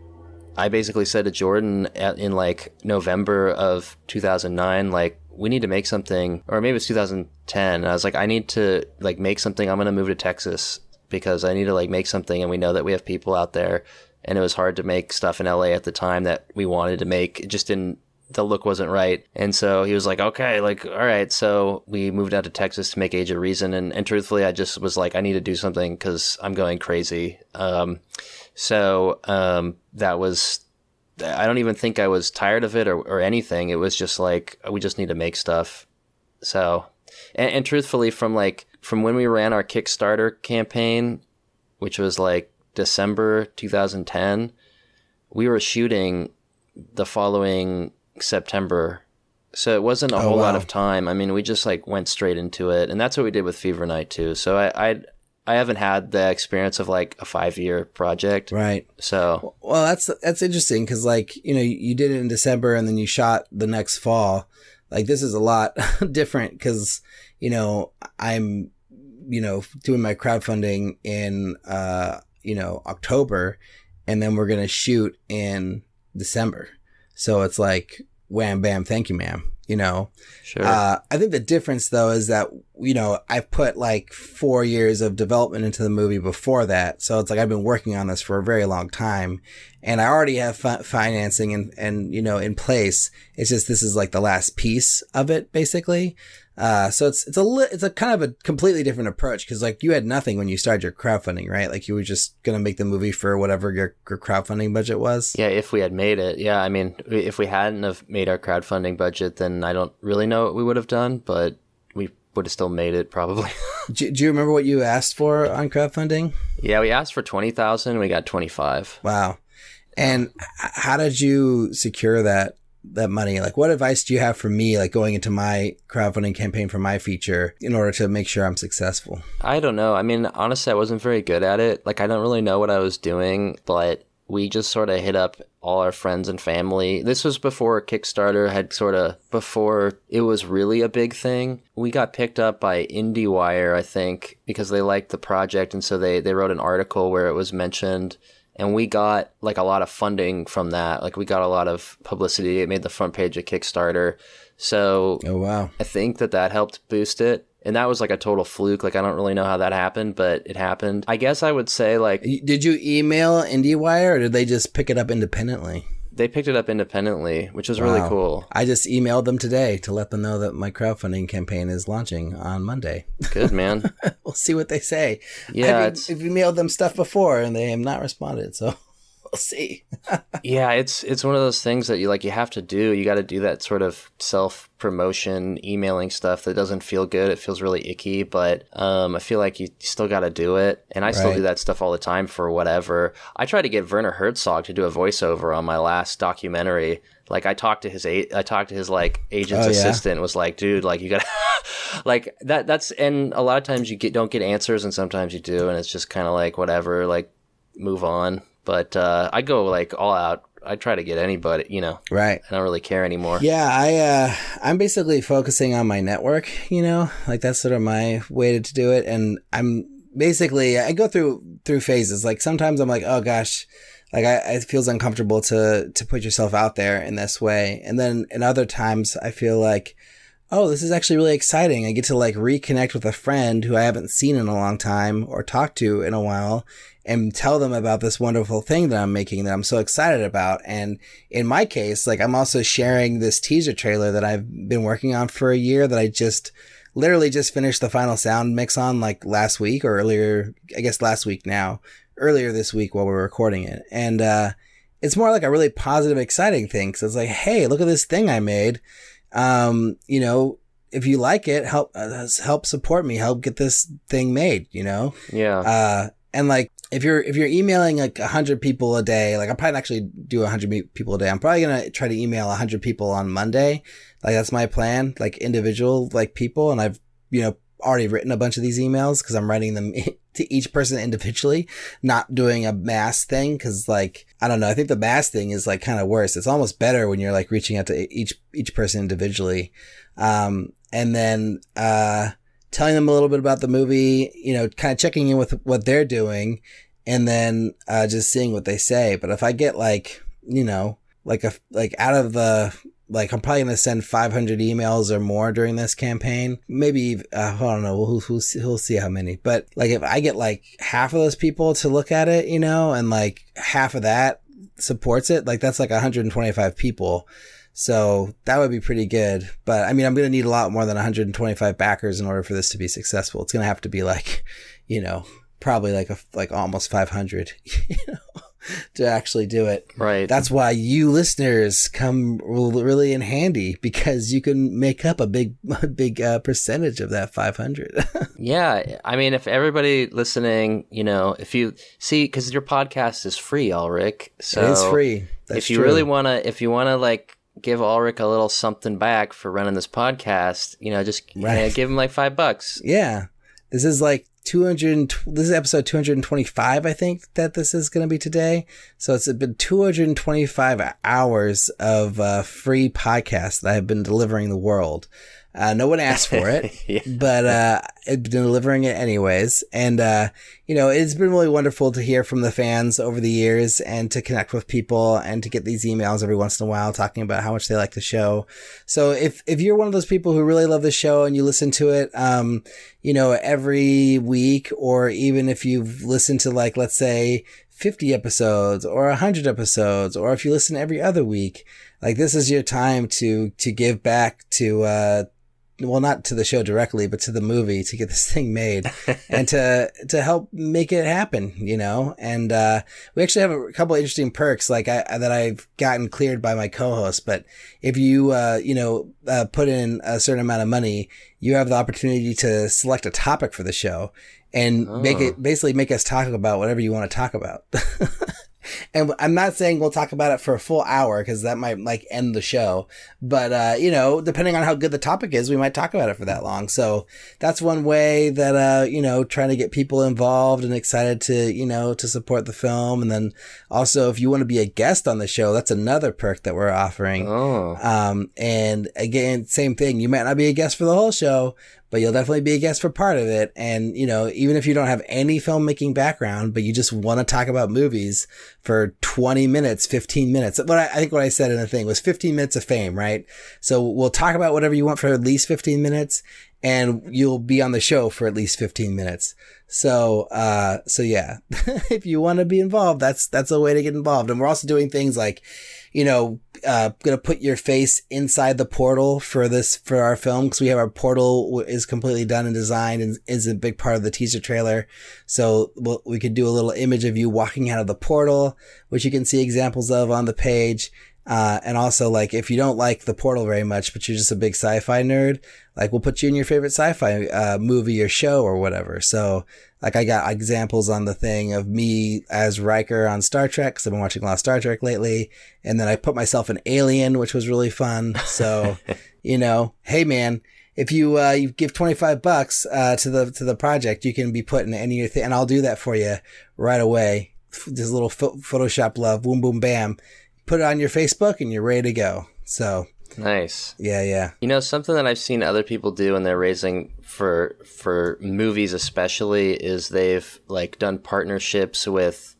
I basically said to Jordan at, in like November of 2009, like we need to make something, or maybe it's 2010. I was like, I need to like make something. I'm gonna move to Texas because I need to like make something, and we know that we have people out there. And it was hard to make stuff in LA at the time that we wanted to make. It just didn't the look wasn't right. And so he was like, okay, like, all right. So we moved out to Texas to make Age of Reason. And, and truthfully, I just was like, I need to do something because I'm going crazy. Um, so um, that was, I don't even think I was tired of it or, or anything. It was just like, we just need to make stuff. So, and, and truthfully, from like, from when we ran our Kickstarter campaign, which was like December 2010, we were shooting the following September. So it wasn't a oh, whole wow. lot of time. I mean, we just like went straight into it, and that's what we did with Fever Night too. So I I, I haven't had the experience of like a five year project, right? So well, that's that's interesting because like you know you did it in December and then you shot the next fall. Like this is a lot different because you know I'm you know doing my crowdfunding in uh you know October, and then we're gonna shoot in December. So it's like, wham, bam, thank you, ma'am. You know, sure. Uh, I think the difference though is that you know I've put like four years of development into the movie before that, so it's like I've been working on this for a very long time, and I already have fi- financing and and you know in place. It's just this is like the last piece of it, basically. Uh, so it's it's a li- it's a kind of a completely different approach because like you had nothing when you started your crowdfunding, right? Like you were just gonna make the movie for whatever your, your crowdfunding budget was. Yeah, if we had made it, yeah. I mean, if we hadn't have made our crowdfunding budget, then I don't really know what we would have done, but we would have still made it probably. do, do you remember what you asked for on crowdfunding? Yeah, we asked for twenty thousand. We got twenty five. Wow. And how did you secure that that money? Like, what advice do you have for me, like going into my crowdfunding campaign for my feature in order to make sure I'm successful? I don't know. I mean, honestly, I wasn't very good at it. Like, I don't really know what I was doing, but we just sort of hit up all our friends and family. This was before Kickstarter had sort of before it was really a big thing. We got picked up by IndieWire, I think, because they liked the project and so they they wrote an article where it was mentioned and we got like a lot of funding from that. Like we got a lot of publicity. It made the front page of Kickstarter. So oh wow, I think that that helped boost it. And that was like a total fluke. Like I don't really know how that happened, but it happened. I guess I would say like Did you email IndieWire or did they just pick it up independently? They picked it up independently, which was wow. really cool. I just emailed them today to let them know that my crowdfunding campaign is launching on Monday. Good man. we'll see what they say. Yeah, I've, I've emailed them stuff before and they have not responded. So we'll see. yeah, it's it's one of those things that you like you have to do. You got to do that sort of self promotion, emailing stuff that doesn't feel good. It feels really icky, but um, I feel like you still got to do it. And I still do that stuff all the time for whatever. I tried to get Werner Herzog to do a voiceover on my last documentary. Like I talked to his I talked to his like agent's oh, assistant. Yeah. Was like, dude, like you got to like that. That's and a lot of times you get don't get answers, and sometimes you do, and it's just kind of like whatever. Like move on. But uh, I go like all out I try to get anybody. You know, right. I don't really care anymore. Yeah, I uh, I'm basically focusing on my network. You know, like that's sort of my way to do it, and I'm basically I go through through phases. Like sometimes I'm like, oh gosh, like I, it feels uncomfortable to to put yourself out there in this way, and then in other times I feel like oh, this is actually really exciting. I get to like reconnect with a friend who I haven't seen in a long time or talked to in a while and tell them about this wonderful thing that I'm making that I'm so excited about. And in my case, like I'm also sharing this teaser trailer that I've been working on for a year that I just literally just finished the final sound mix on like last week or earlier, I guess last week now, earlier this week while we are recording it. And, uh, it's more like a really positive, exciting thing. Cause it's like, Hey, look at this thing I made um, you know, if you like it, help uh, help support me, help get this thing made. You know, yeah. Uh, and like if you're if you're emailing like a hundred people a day, like I probably actually do a hundred people a day. I'm probably gonna try to email a hundred people on Monday. Like that's my plan, like individual like people, and I've you know already written a bunch of these emails because I'm writing them to each person individually, not doing a mass thing. Cause like, I don't know. I think the mass thing is like kind of worse. It's almost better when you're like reaching out to each, each person individually. Um, and then, uh, telling them a little bit about the movie, you know, kind of checking in with what they're doing and then, uh, just seeing what they say. But if I get like, you know, like a, like out of the like I'm probably gonna send 500 emails or more during this campaign. Maybe uh, I don't know. We'll, we'll, see, we'll see how many. But like if I get like half of those people to look at it, you know, and like half of that supports it, like that's like 125 people. So that would be pretty good. But I mean, I'm gonna need a lot more than 125 backers in order for this to be successful. It's gonna have to be like, you know, probably like a like almost 500. You know to actually do it. Right. That's why you listeners come really in handy because you can make up a big, a big uh, percentage of that 500. yeah. I mean, if everybody listening, you know, if you see, because your podcast is free, Alrik. So it's free. That's if you true. really want to, if you want to like give Alrik a little something back for running this podcast, you know, just right. you know, give him like five bucks. Yeah. This is like 200 this is episode 225 i think that this is going to be today. So it's been 225 hours of uh, free podcast that i've been delivering the world uh, no one asked for it, yeah. but uh, I've been delivering it anyways. And, uh, you know, it's been really wonderful to hear from the fans over the years and to connect with people and to get these emails every once in a while talking about how much they like the show. So if, if you're one of those people who really love the show and you listen to it, um, you know, every week, or even if you've listened to like, let's say 50 episodes or 100 episodes, or if you listen every other week, like this is your time to, to give back to, uh, well, not to the show directly, but to the movie to get this thing made and to, to help make it happen, you know? And, uh, we actually have a couple interesting perks, like I, that I've gotten cleared by my co-host. But if you, uh, you know, uh, put in a certain amount of money, you have the opportunity to select a topic for the show and oh. make it basically make us talk about whatever you want to talk about. and I'm not saying we'll talk about it for a full hour because that might like end the show. But, uh, you know, depending on how good the topic is, we might talk about it for that long. So that's one way that, uh, you know, trying to get people involved and excited to, you know, to support the film. And then also, if you want to be a guest on the show, that's another perk that we're offering. Oh. Um, and again, same thing. You might not be a guest for the whole show, but you'll definitely be a guest for part of it. And, you know, even if you don't have any filmmaking background, but you just want to talk about movies for 20 minutes, 15 minutes. What I, I, think what I said in the thing was 15 minutes of fame, right? So we'll talk about whatever you want for at least 15 minutes and you'll be on the show for at least 15 minutes. So, uh, so yeah, if you want to be involved, that's, that's a way to get involved. And we're also doing things like, you know, uh, gonna put your face inside the portal for this, for our film. Cause we have our portal is completely done and designed and is a big part of the teaser trailer. So we'll, we could do a little image of you walking out of the portal, which you can see examples of on the page. Uh, and also like if you don't like the portal very much, but you're just a big sci-fi nerd, like we'll put you in your favorite sci-fi uh, movie or show or whatever. So like I got examples on the thing of me as Riker on Star Trek because I've been watching a lot of Star Trek lately, and then I put myself an alien, which was really fun. So you know, hey man, if you uh, you give 25 bucks uh, to the to the project, you can be put in any of the, and I'll do that for you right away. This little Photoshop love, boom boom bam put it on your Facebook, and you're ready to go. So Nice. yeah, yeah, You know, something that I've seen other people do when they're raising for for movies especially is they've like done partnerships with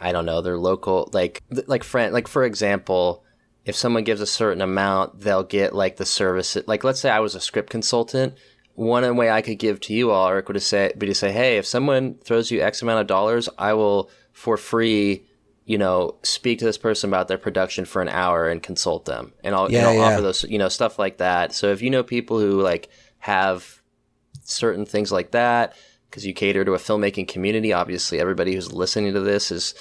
I don't know, their local like like friend like for example, if someone gives a certain amount, they'll get like the service like let's say I was a script consultant, one way I could give to you all, Eric, would to say be to say, Hey, if someone throws you X amount of dollars, I will for free you know, speak to this person about their production for an hour and consult them, and I'll, Yeah, and I'll yeah. offer those, you know, stuff like that. So if you know people who like have certain things like that, because you cater to a filmmaking community, obviously everybody who's listening to this is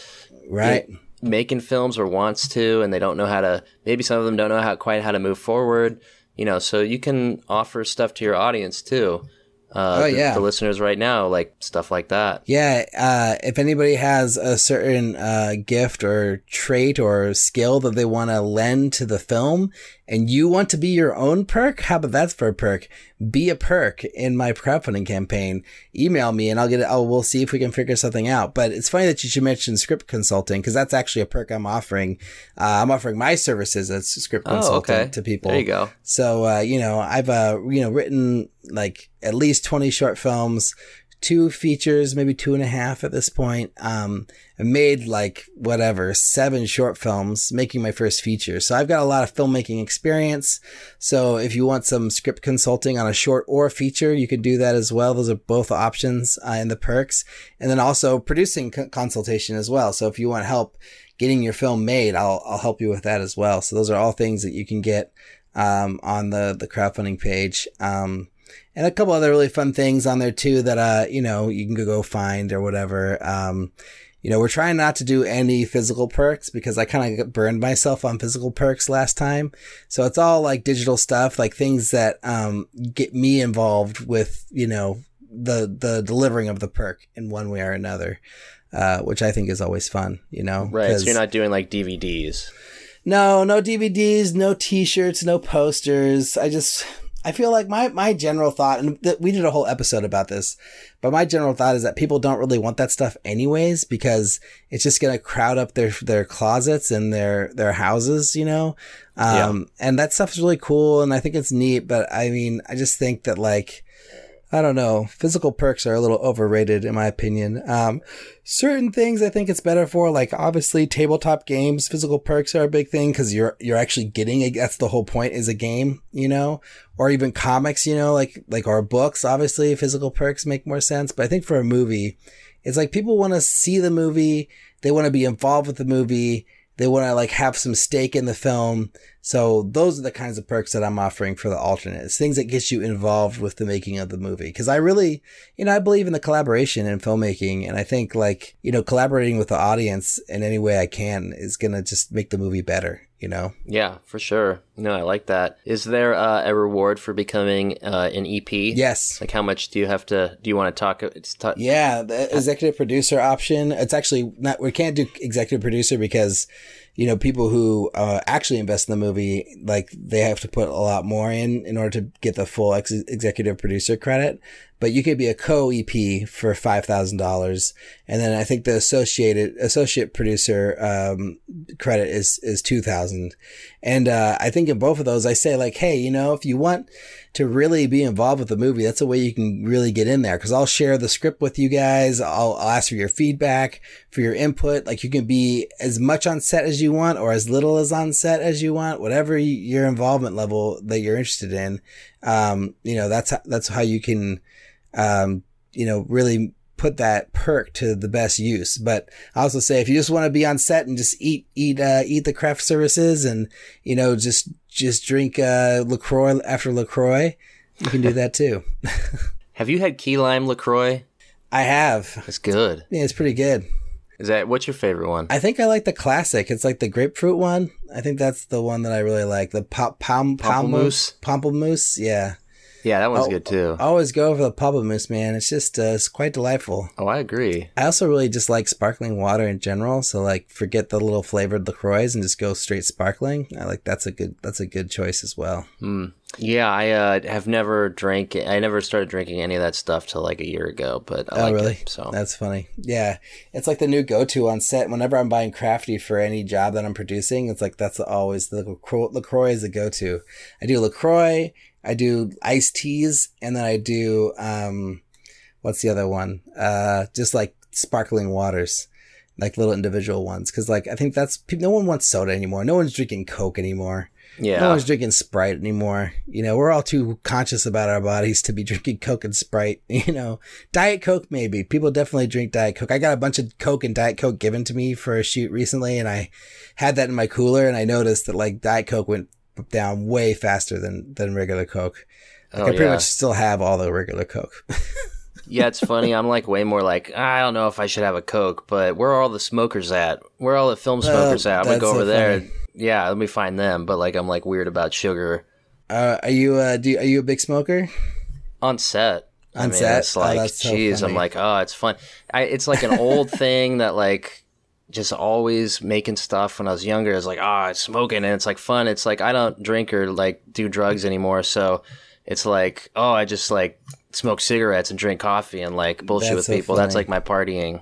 right. making films or wants to, and they don't know how to. Maybe some of them don't know how quite how to move forward. You know, so you can offer stuff to your audience too. Uh, Oh, the, yeah. the listeners right now, like stuff like that. Yeah, uh, if anybody has a certain uh, gift or trait or skill that they want to lend to the film and you want to be your own perk, how about that's for a perk? Be a perk in my crowdfunding campaign. Email me and I'll get it. Oh, we'll see if we can figure something out. But it's funny that you should mention script consulting because that's actually a perk I'm offering. Uh, I'm offering my services as script Oh, consultant okay. to people. There you go. So, uh, you know, I've, uh, you know, written like at least 20 short films, two features, maybe two and a half at this point. Um, I made like whatever, seven short films, making my first feature. So I've got a lot of filmmaking experience. So if you want some script consulting on a short or a feature, you can do that as well. Those are both options uh, in the perks. And then also producing co- consultation as well. So if you want help getting your film made, I'll, I'll help you with that as well. So those are all things that you can get um, on the the crowdfunding page. Um, and a couple other really fun things on there too that uh you know you can go find or whatever. Um, you know, we're trying not to do any physical perks because I kind of burned myself on physical perks last time. So it's all like digital stuff, like things that um get me involved with, you know, the the delivering of the perk in one way or another. Uh, which I think is always fun, you know. Right. So you're not doing like DVDs. no, no DVDs, no T-shirts, no posters. I just, I feel like my my general thought, and th- we did a whole episode about this, but my general thought is that people don't really want that stuff anyways because it's just gonna crowd up their their closets and their their houses, you know. Um, and that stuff is really cool, and I think it's neat. But I mean, I just think that like. I don't know. Physical perks are a little overrated in my opinion. Um, certain things I think it's better for, like obviously tabletop games, physical perks are a big thing because you're, you're actually getting a, that's the whole point is a game, you know, or even comics, you know, like, like our books, obviously physical perks make more sense. But I think for a movie, it's like people want to see the movie. They want to be involved with the movie. They want to like have some stake in the film. So those are the kinds of perks that I'm offering for the alternates, things that get you involved with the making of the movie. Cause I really, you know, I believe in the collaboration in filmmaking. And I think like, you know, collaborating with the audience in any way I can is going to just make the movie better, you know? Yeah, for sure. No, I like that. Is there uh, a reward for becoming uh, an EP? Yes. Like how much do you have to? Do you want to talk? It's ta- Yeah, the executive producer option. It's actually not. We can't do executive producer because, you know, people who uh, actually invest in the movie, like they have to put a lot more in in order to get the full ex- executive producer credit. But you could be a co EP for five thousand dollars, and then I think the associated associate producer um, credit is is two thousand. And uh, I think in both of those, I say like, hey, you know, if you want to really be involved with the movie, that's a way you can really get in there. Cause I'll share the script with you guys. I'll, I'll ask for your feedback, for your input. Like you can be as much on set as you want or as little as on set as you want, whatever your involvement level that you're interested in. Um, you know, that's, that's how you can, um, you know, really put that perk to the best use. But I also say if you just want to be on set and just eat, eat, uh, eat the craft services and, you know, just, just drink, uh, LaCroix after LaCroix, you can do that too. Have you had key lime Lacroix? I have. It's good. Yeah, it's pretty good. Is that what's your favorite one? I think I like the classic. It's like the grapefruit one. I think that's the one that I really like. The pom pom Pamplemousse? Pamplemousse. Yeah. Yeah, that one's Oh, good too. I always go for the pamplemousse, man. It's just, uh, it's quite delightful. Oh, I agree. I also really just like sparkling water in general. So like forget the little flavored LaCroix and just go straight sparkling. I like that's a good, that's a good choice as well. Hmm. Yeah, I uh, have never drank. I never started drinking any of that stuff till like a year ago. But I oh, like really? It, so That's funny. Yeah, it's like the new go-to on set. Whenever I'm buying crafty for any job that I'm producing, it's like that's always the LaCroix, LaCroix is the go-to. I do LaCroix. I do iced teas, and then I do um, what's the other one? Uh, just like sparkling waters, like little individual ones. Because like I think that's no one wants soda anymore. No one's drinking Coke anymore. yeah, No one's drinking Sprite anymore. You know, we're all too conscious about our bodies to be drinking Coke and Sprite. You know, Diet Coke maybe. People definitely drink Diet Coke. I got a bunch of Coke and Diet Coke given to me for a shoot recently, and I had that in my cooler, and I noticed that like Diet Coke went down way faster than than regular Coke. Like, Oh, I pretty yeah. much still have all the regular Coke. yeah. It's funny. I'm like way more like I don't know if I should have a Coke, but where are all the smokers at? Where are all the film smokers at? I'm gonna go so over there. funny. Yeah, let me find them. But like I'm like weird about sugar uh, are you uh, do you, are you a big smoker? on set. I On mean, set? it's Oh, like, that's so geez, I'm like, oh, it's fun. I, it's like an old thing that like just always making stuff when I was younger. It's like, ah, it's smoking and it's like fun. It's like I don't drink or like do drugs anymore, so it's like, oh, I just like smoke cigarettes and drink coffee and like bullshit That's with so people. That's like my partying.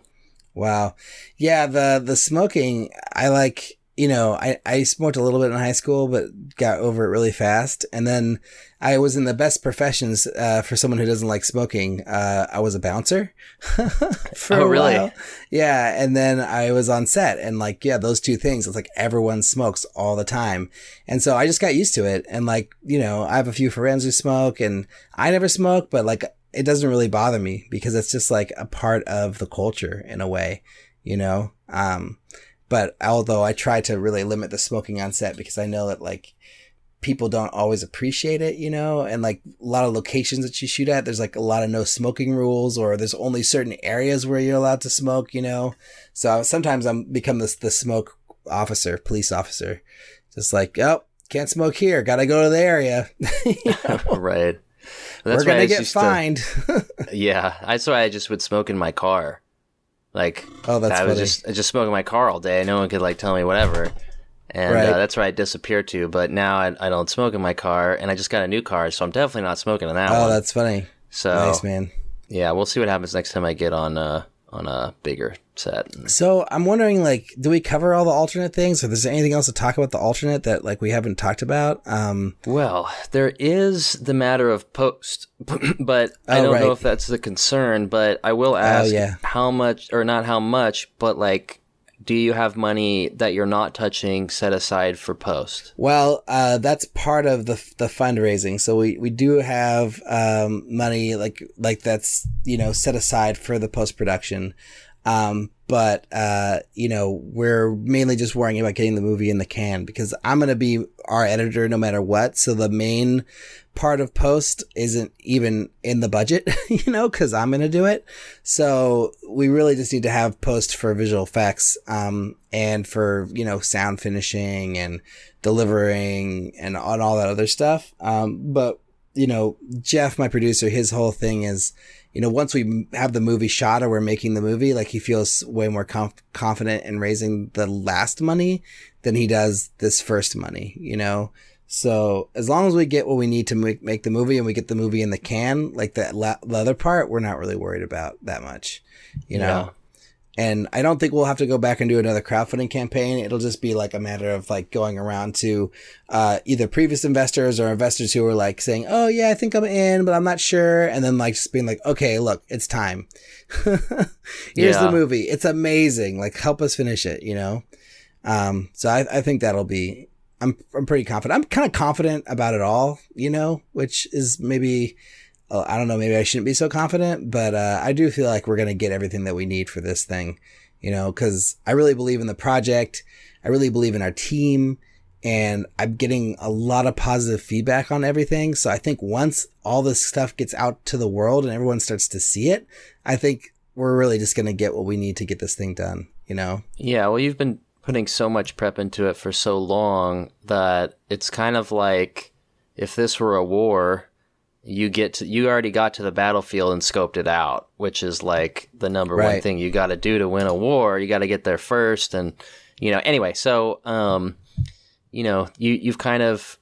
Wow. Yeah, the the smoking, I like, you know, I, I smoked a little bit in high school, but got over it really fast. And then I was in the best professions uh, for someone who doesn't like smoking. Uh, I was a bouncer for Oh, a really? while. Yeah, and then I was on set, and like, yeah, those two things. It's like everyone smokes all the time, and so I just got used to it. And like, you know, I have a few friends who smoke, and I never smoke, but like, it doesn't really bother me because it's just like a part of the culture in a way, you know. Um, but although I try to really limit the smoking on set because I know that like people don't always appreciate it, you know, and like a lot of locations that you shoot at, there's like a lot of no smoking rules or there's only certain areas where you're allowed to smoke, you know. So sometimes I'm become this the smoke officer, police officer. Just like, oh, can't smoke here, gotta go to the area. Right. We're why gonna get used to- fined. yeah, that's why I just would smoke in my car. Like oh, that's I funny. was just I just smoke in my car all day. No one could like tell me whatever. And Right. uh, that's where I disappeared to. But now I, I don't smoke in my car, and I just got a new car, so I'm definitely not smoking in that oh, one. that's funny. so Nice, man. yeah, we'll see what happens next time I get on uh, on a bigger set. So I'm wondering, like, do we cover all the alternate things, or is there anything else to talk about the alternate that like we haven't talked about? Um, Well, there is the matter of post, but I Oh, don't know if that's the concern. But I will ask yeah. how much, or not how much, but like, do you have money that you're not touching set aside for post? well, uh, that's part of the the fundraising. So we we do have um, money like like that's you know set aside for the post production. Um, but uh, you know, we're mainly just worrying about getting the movie in the can because I'm gonna be our editor no matter what. So the main part of post isn't even in the budget, you know, because I'm gonna do it. So we really just need to have post for visual effects, um, and for you know sound finishing and delivering and on all that other stuff. Um, but you know, Jeff, my producer, his whole thing is, you know, once we have the movie shot or we're making the movie, like he feels way more conf- confident in raising the last money than he does this first money, you know? So as long as we get what we need to make, make the movie and we get the movie in the can, like that la- the other part, we're not really worried about that much, you know? Yeah. And I don't think we'll have to go back and do another crowdfunding campaign. It'll just be like a matter of like going around to uh, either previous investors or investors who are like saying, "Oh yeah, I think I'm in, but I'm not sure," and then like just being like, "Okay, look, it's time. Here's Yeah. the movie. It's amazing. Like, help us finish it." You know. Um, so I, I think that'll be. I'm I'm pretty confident. I'm kind of confident about it all. You know, which is maybe. Uh, I don't know. Maybe I shouldn't be so confident, but uh, I do feel like we're gonna get everything that we need for this thing. You know, because I really believe in the project. I really believe in our team and I'm getting a lot of positive feedback on everything. So I think once all this stuff gets out to the world and everyone starts to see it, I think we're really just going to get what we need to get this thing done, you know? Yeah, well, you've been putting so much prep into it for so long that it's kind of like if this were a war, you get to, you already got to the battlefield and scoped it out, which is like the number one thing you got to do to win a war. You got to get there first, and you know. Anyway, so um, you know, you you've kind of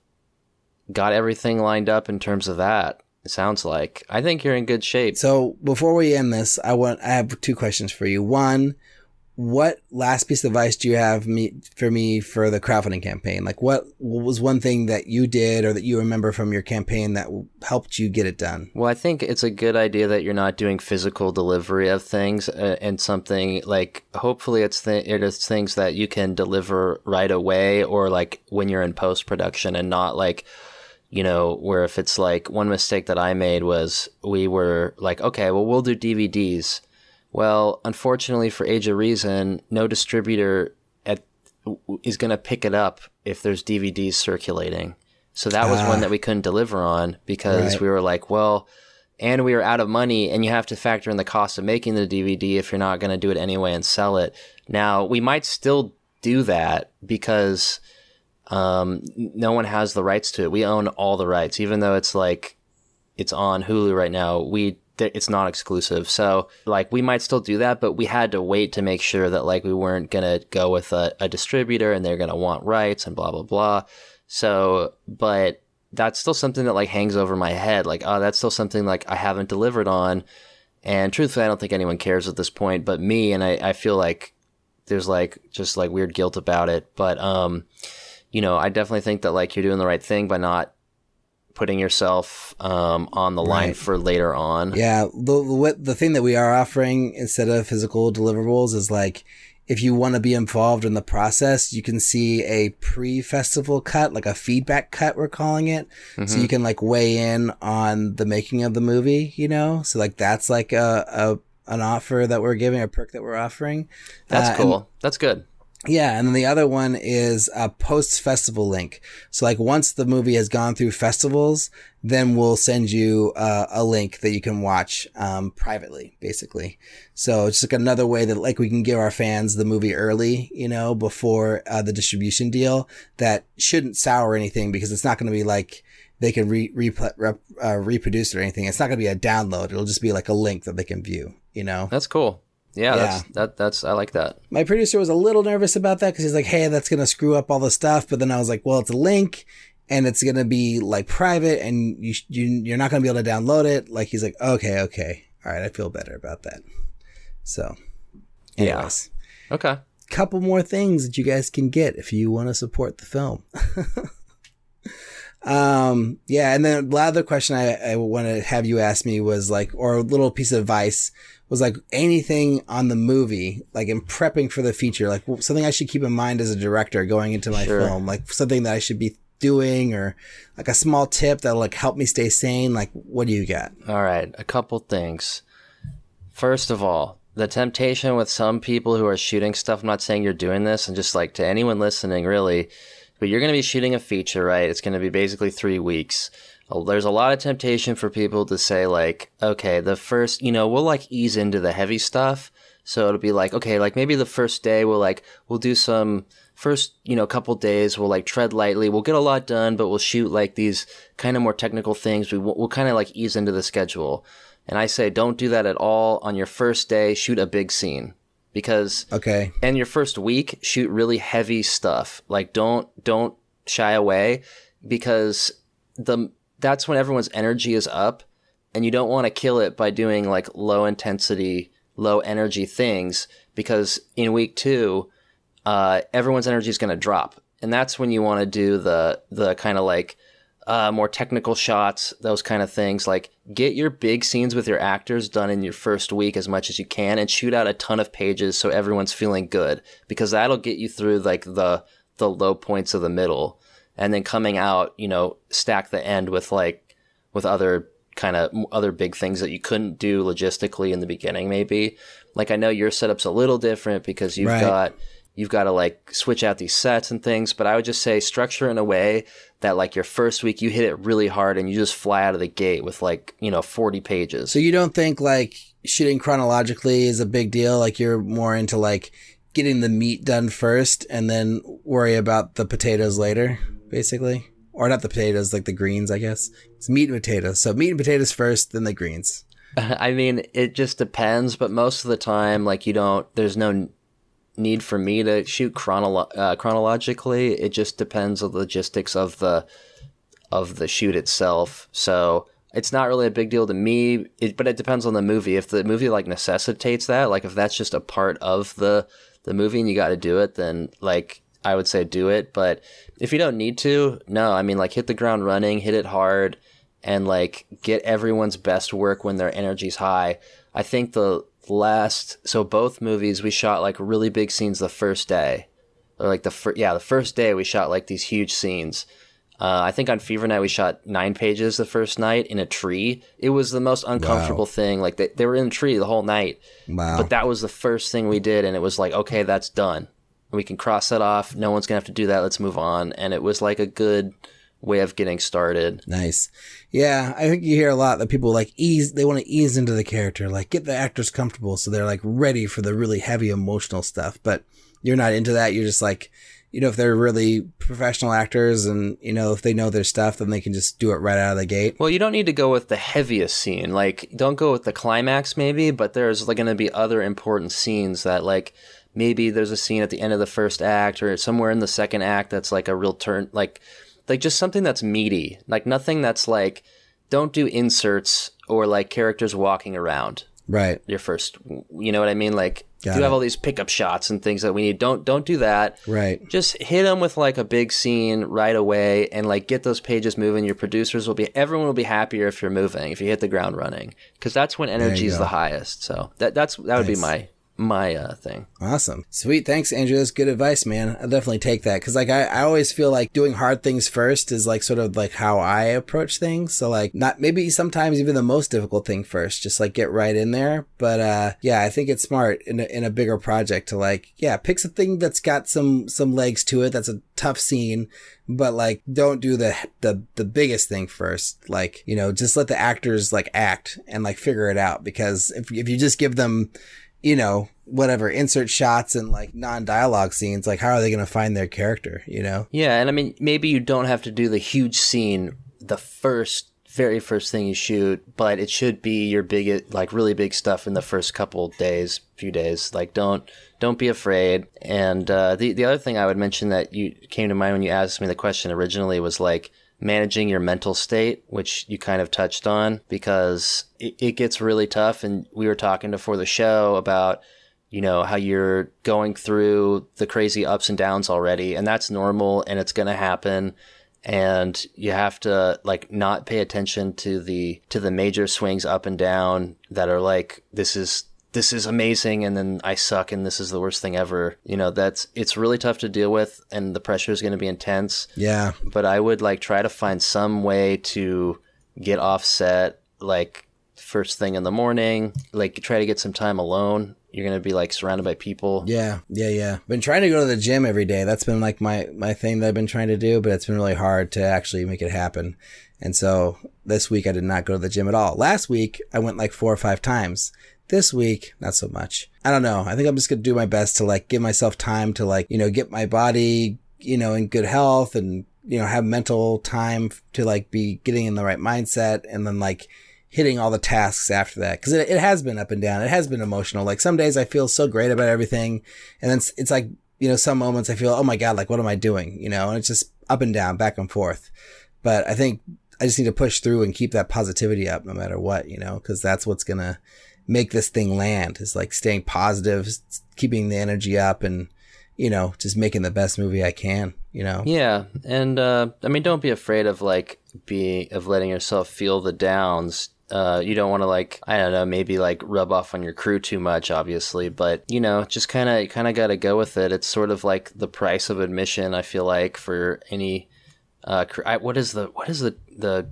got everything lined up in terms of that. It sounds like I think you're in good shape. So before we end this, I want I have two questions for you. One, what last piece of advice do you have me for me for the crowdfunding campaign? Like what, what was one thing that you did or that you remember from your campaign that helped you get it done? Well, I think it's a good idea that you're not doing physical delivery of things uh, and something like hopefully it's th- it is things that you can deliver right away or like when you're in post production and not like you know, where if it's like one mistake that I made was we were like, okay, well, we'll do DVDs well, unfortunately for Age of Reason, no distributor at, is going to pick it up if there's DVDs circulating. So that was one that we couldn't deliver on because right. we were like, well, and we were out of money, and you have to factor in the cost of making the DVD if you're not going to do it anyway and sell it. Now, we might still do that because um, no one has the rights to it. We own all the rights, even though it's like it's on Hulu right now. We it's not exclusive. So like we might still do that, but we had to wait to make sure that like we weren't gonna go with a, a distributor and they're gonna want rights and blah blah blah. So, but that's still something that like hangs over my head. Like, oh, that's still something like I haven't delivered on. And truthfully, I don't think anyone cares at this point, but me. And I, I feel like there's like just like weird guilt about it. But um, you know, I definitely think that like you're doing the right thing by not putting yourself um, on the line right. for later on. Yeah, the what the thing that we are offering instead of physical deliverables is like if you want to be involved in the process, you can see a pre-festival cut, like a feedback cut, we're calling it. Mm-hmm. So you can like weigh in on the making of the movie, you know? So like that's like a, a an offer that we're giving, a perk that we're offering. That's uh, cool. That's good. Yeah, and then the other one is a post festival link. So like once the movie has gone through festivals, then we'll send you uh, a link that you can watch um, privately, basically. So it's like another way that like we can give our fans the movie early, you know, before uh, the distribution deal. That shouldn't sour anything because it's not going to be like they can re, re rep, uh, reproduce it or anything. It's not going to be a download. It'll just be like a link that they can view. You know, that's cool. Yeah, yeah. That's, that that's I like that. My producer was a little nervous about that because he's like, "Hey, that's gonna screw up all the stuff." But then I was like, "Well, it's a link, and it's gonna be like private, and you, you you're not gonna be able to download it." Like he's like, "Okay, okay, all right, I feel better about that." So, anyways, yeah. okay, couple more things that you guys can get if you want to support the film. um, yeah, and then the other question I, I want to have you ask me was like, or a little piece of advice was like anything on the movie, like in prepping for the feature, like something I should keep in mind as a director going into my sure. film, like something that I should be doing or like a small tip that'll like help me stay sane. Like, what do you got? All right. A couple things. First of all, the temptation with some people who are shooting stuff, I'm not saying you're doing this, and just like to anyone listening, really, but you're going to be shooting a feature, right? It's going to be basically three weeks. There's a lot of temptation for people to say like okay the first you know we'll like ease into the heavy stuff. So it'll be like okay like maybe the first day we'll like we'll do some first you know couple days we'll like tread lightly. We'll get a lot done but we'll shoot like these kind of more technical things. We, we'll kind of like ease into the schedule. And i say don't do that at all. On your first day shoot a big scene because okay and your first week shoot really heavy stuff like don't don't shy away because the that's when everyone's energy is up and you don't want to kill it by doing like low intensity, low energy things because in week two, uh, everyone's energy is going to drop. And that's when you want to do the, the kind of like, uh, more technical shots, those kind of things. Like get your big scenes with your actors done in your first week as much as you can and shoot out a ton of pages so everyone's feeling good because that'll get you through like the, the low points of the middle and then coming out, you know, stack the end with like with other kind of other big things that you couldn't do logistically in the beginning maybe. Like I know your setup's a little different because you've right. got you've got to like switch out these sets and things, but I would just say structure in a way that like your first week you hit it really hard and you just fly out of the gate with like, you know, 40 pages. So you don't think like shooting chronologically is a big deal like you're more into like getting the meat done first and then worry about the potatoes later? basically. Or not the potatoes, like the greens, I guess. It's meat and potatoes. So meat and potatoes first, then the greens. I mean, it just depends, but most of the time, like you don't, there's no need for me to shoot chronolo- uh, chronologically. It just depends on the logistics of the of the shoot itself. So it's not really a big deal to me, it, but it depends on the movie. If the movie like necessitates that, like if that's just a part of the the movie and you got to do it, then like I would say do it. But if you don't need to, no. I mean, like hit the ground running, hit it hard, and like get everyone's best work when their energy's high. I think the last, so both movies we shot like really big scenes the first day, or like the first, yeah, the first day we shot like these huge scenes. Uh, I think on Fever Night we shot nine pages the first night in a tree. It was the most uncomfortable wow. thing. Like they, they were in a tree the whole night. Wow. But that was the first thing we did, and it was like, okay, that's done. We can cross that off. No one's gonna have to do that. Let's move on. And it was like a good way of getting started. Nice. Yeah, I think you hear a lot that people like ease they want to ease into the character, like get the actors comfortable so they're like ready for the really heavy emotional stuff. But you're not into that. You're just like you know, if they're really professional actors and, you know, if they know their stuff, then they can just do it right out of the gate. Well, you don't need to go with the heaviest scene. Like, don't go with the climax, maybe, but there's like going to be other important scenes that, like, maybe there's a scene at the end of the first act or somewhere in the second act that's like a real turn, like, like just something that's meaty. Like, nothing that's like, don't do inserts or like characters walking around. Right. Your first, you know what I mean? Like, Got you it. have all these pickup shots and things that we need. Don't don't do that. Right. Just hit them with like a big scene right away and like get those pages moving. Your producers will be everyone will be happier if you're moving if you hit the ground running because that's when energy is the highest. So that that's that would nice. be my my uh, thing. Awesome. Sweet. Thanks, Andrew. That's good advice, man. I'll definitely take that. Cause like I, I always feel like doing hard things first is like sort of like how I approach things. So like not maybe sometimes even the most difficult thing first, just like get right in there. But uh yeah, I think it's smart in a, in a bigger project to like, yeah, pick something that's got some some legs to it. That's a tough scene, but like don't do the the the biggest thing first. Like, you know, just let the actors like act and like figure it out because if if you just give them you know, whatever insert shots and like non-dialogue scenes like how are they going to find their character you know? Yeah and i mean maybe you don't have to do the huge scene the first very first thing you shoot but it should be your big, like really big stuff in the first couple days few days. Like don't don't be afraid. And uh, the, the other thing i would mention that you came to mind when you asked me the question originally was like managing your mental state, which you kind of touched on, because it, it gets really tough. And we were talking before the show about, you know, how you're going through the crazy ups and downs already, and that's normal and it's going to happen. And you have to like not pay attention to the to the major swings up and down that are like this is this is amazing and then I suck and this is the worst thing ever. You know, that's it's really tough to deal with and the pressure is going to be intense. Yeah. But I would like try to find some way to get offset like first thing in the morning, like try to get some time alone. You're going to be like surrounded by people. Yeah. Yeah, yeah. Been trying to go to the gym every day. That's been like my my thing that I've been trying to do, but it's been really hard to actually make it happen. And so this week I did not go to the gym at all. Last week I went like four or five times this week, not so much. I don't know. I think I'm just going to do my best to like give myself time to like, you know, get my body, you know, in good health and, you know, have mental time to like be getting in the right mindset and then like hitting all the tasks after that. Cause it, it has been up and down. It has been emotional. Like some days I feel so great about everything. And then it's, it's like, you know, some moments I feel, oh my God, like what am I doing? You know, and it's just up and down, back and forth. But I think I just need to push through and keep that positivity up no matter what, you know, cause that's what's to, make this thing land is like staying positive, keeping the energy up and, you know, just making the best movie I can, you know? Yeah. And, uh, I mean, don't be afraid of like being, of letting yourself feel the downs. Uh, you don't want to like, I don't know, maybe like rub off on your crew too much, obviously, but you know, just kind of, kind of got to go with it. It's sort of like the price of admission. I feel like for any, uh, I, what is the, what is the, the,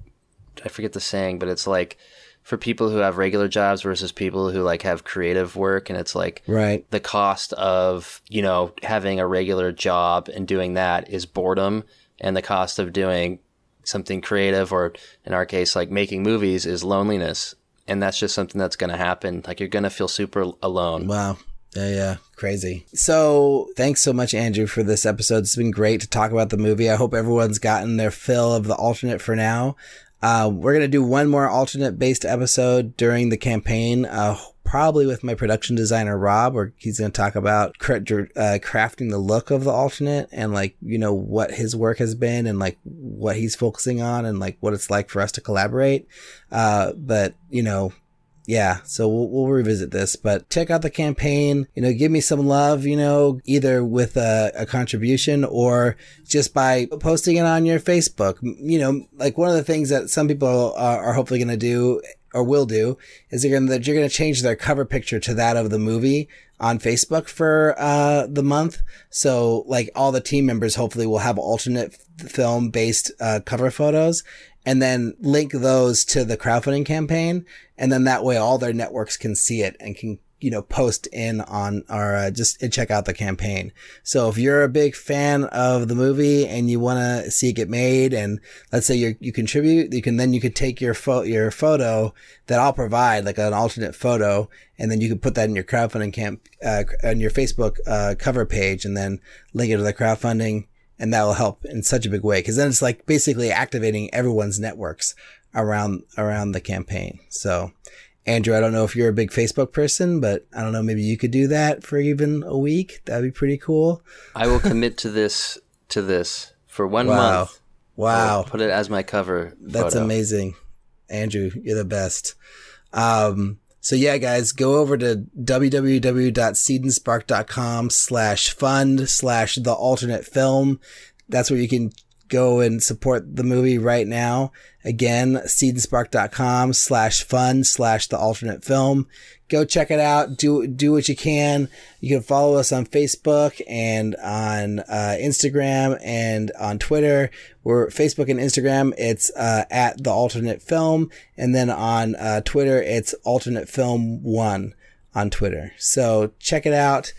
I forget the saying, but it's like, for people who have regular jobs versus people who like have creative work and it's like right the cost of you know having a regular job and doing that is boredom and the cost of doing something creative or in our case like making movies is loneliness and that's just something that's going to happen like you're going to feel super alone wow yeah, yeah, crazy. So, thanks so much, Andrew, for this episode. It's been great to talk about the movie. I hope everyone's gotten their fill of the alternate for now. Uh, we're going to do one more alternate based episode during the campaign. Uh, probably with my production designer Rob, where he's going to talk about cra- uh, crafting the look of the alternate and like you know what his work has been and like what he's focusing on and like what it's like for us to collaborate. Uh, but you know, yeah, so we'll, we'll, revisit this, but check out the campaign. You know, give me some love, you know, either with a, a, contribution or just by posting it on your Facebook. You know, like one of the things that some people are, are hopefully going to do or will do is they're going to, you're going to change their cover picture to that of the movie on Facebook for uh, the month. So like all the team members hopefully will have alternate film based uh, cover photos and then link those to the crowdfunding campaign. And then that way all their networks can see it and can, you know, post in on or uh, just check out the campaign. So if you're a big fan of the movie and you want to see it get made and let's say you you contribute, you can then you could take your photo, your photo that I'll provide like an alternate photo and then you can put that in your crowdfunding camp, uh, on your Facebook, uh, cover page and then link it to the crowdfunding and that will help in such a big way because then it's like basically activating everyone's networks around around the campaign. So, Andrew, I don't know if you're a big Facebook person, but I don't know maybe you could do that for even a week. That'd be pretty cool. I will commit to this to this for one wow. month. Wow! put it as my cover. That's photo. amazing, Andrew. You're the best. Um, so yeah, guys, go over to www.seedandspark.com slash fund slash the alternate film. That's where you can go and support the movie right now. Again, seedandspark.com slash fund slash the alternate film. Go check it out. Do, do what you can. You can follow us on Facebook and on uh, Instagram and on Twitter. We're Facebook and Instagram. It's uh, at the alternate film. And then on uh, Twitter, it's alternate film one on Twitter. So check it out.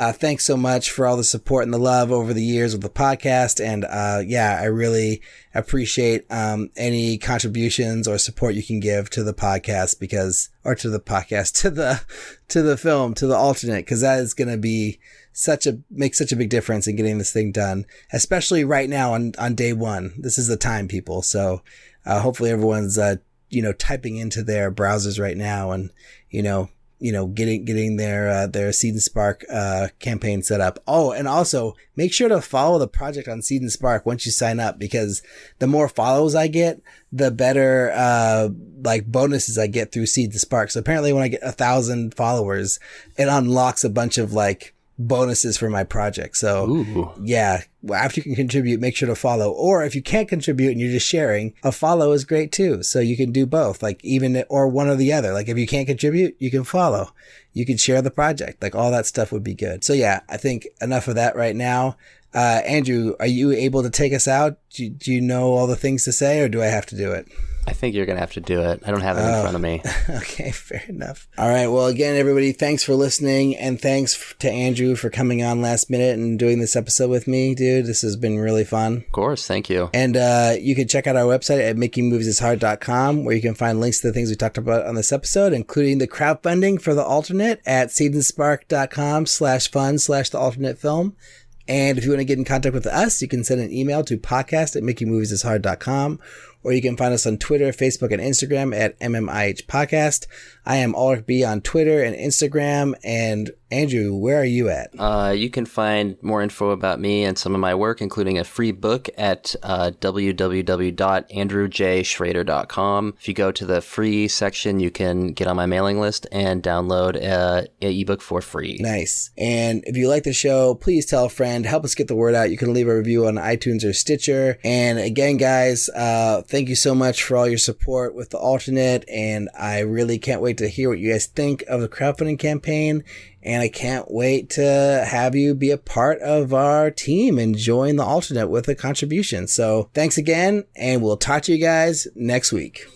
Uh, thanks so much for all the support and the love over the years with the podcast. And, uh, yeah, I really appreciate, um, any contributions or support you can give to the podcast because, or to the podcast, to the, to the film, to the alternate, cause that is going to be such a, make such a big difference in getting this thing done, especially right now on, on day one. This is the time, people. So, uh, hopefully everyone's, uh, you know, typing into their browsers right now and, you know, you know, getting, getting their, uh, their Seed and Spark, uh, campaign set up. Oh, and also make sure to follow the project on Seed and Spark once you sign up because the more follows I get, the better, uh, like bonuses I get through Seed and Spark. So apparently when I get a thousand followers, it unlocks a bunch of like, bonuses for my project. So Ooh. yeah, after you can contribute, make sure to follow. Or if you can't contribute and you're just sharing, a follow is great too. So you can do both, like even or one or the other. Like if you can't contribute, you can follow. You can share the project. Like all that stuff would be good. So yeah, I think enough of that right now. Uh, Andrew, are you able to take us out? Do, do you know all the things to say or do I have to do it? I think you're going to have to do it. I don't have it in oh, front of me. Okay, fair enough. All right. Well, again, everybody, thanks for listening. And thanks to Andrew for coming on last minute and doing this episode with me, dude. This has been really fun. Of course. Thank you. And uh, you can check out our website at makingmoviesishard.com where you can find links to the things we talked about on this episode, including the crowdfunding for the alternate at seedandspark.com slash fund slash the alternate film. And if you want to get in contact with us, you can send an email to podcast at makingmoviesishard.com or you can find us on Twitter, Facebook, and Instagram at MMIH Podcast. I am Alrik B on Twitter and Instagram. And Andrew, where are you at? Uh, you can find more info about me and some of my work, including a free book at uh, www.andrewjschrader.com. If you go to the free section, you can get on my mailing list and download a, a ebook for free. Nice. And if you like the show, please tell a friend. Help us get the word out. You can leave a review on iTunes or Stitcher. And again, guys, uh, thank you so much for all your support with the alternate. And I really can't wait to hear what you guys think of the crowdfunding campaign. And I can't wait to have you be a part of our team and join the alternate with a contribution. So thanks again, and we'll talk to you guys next week.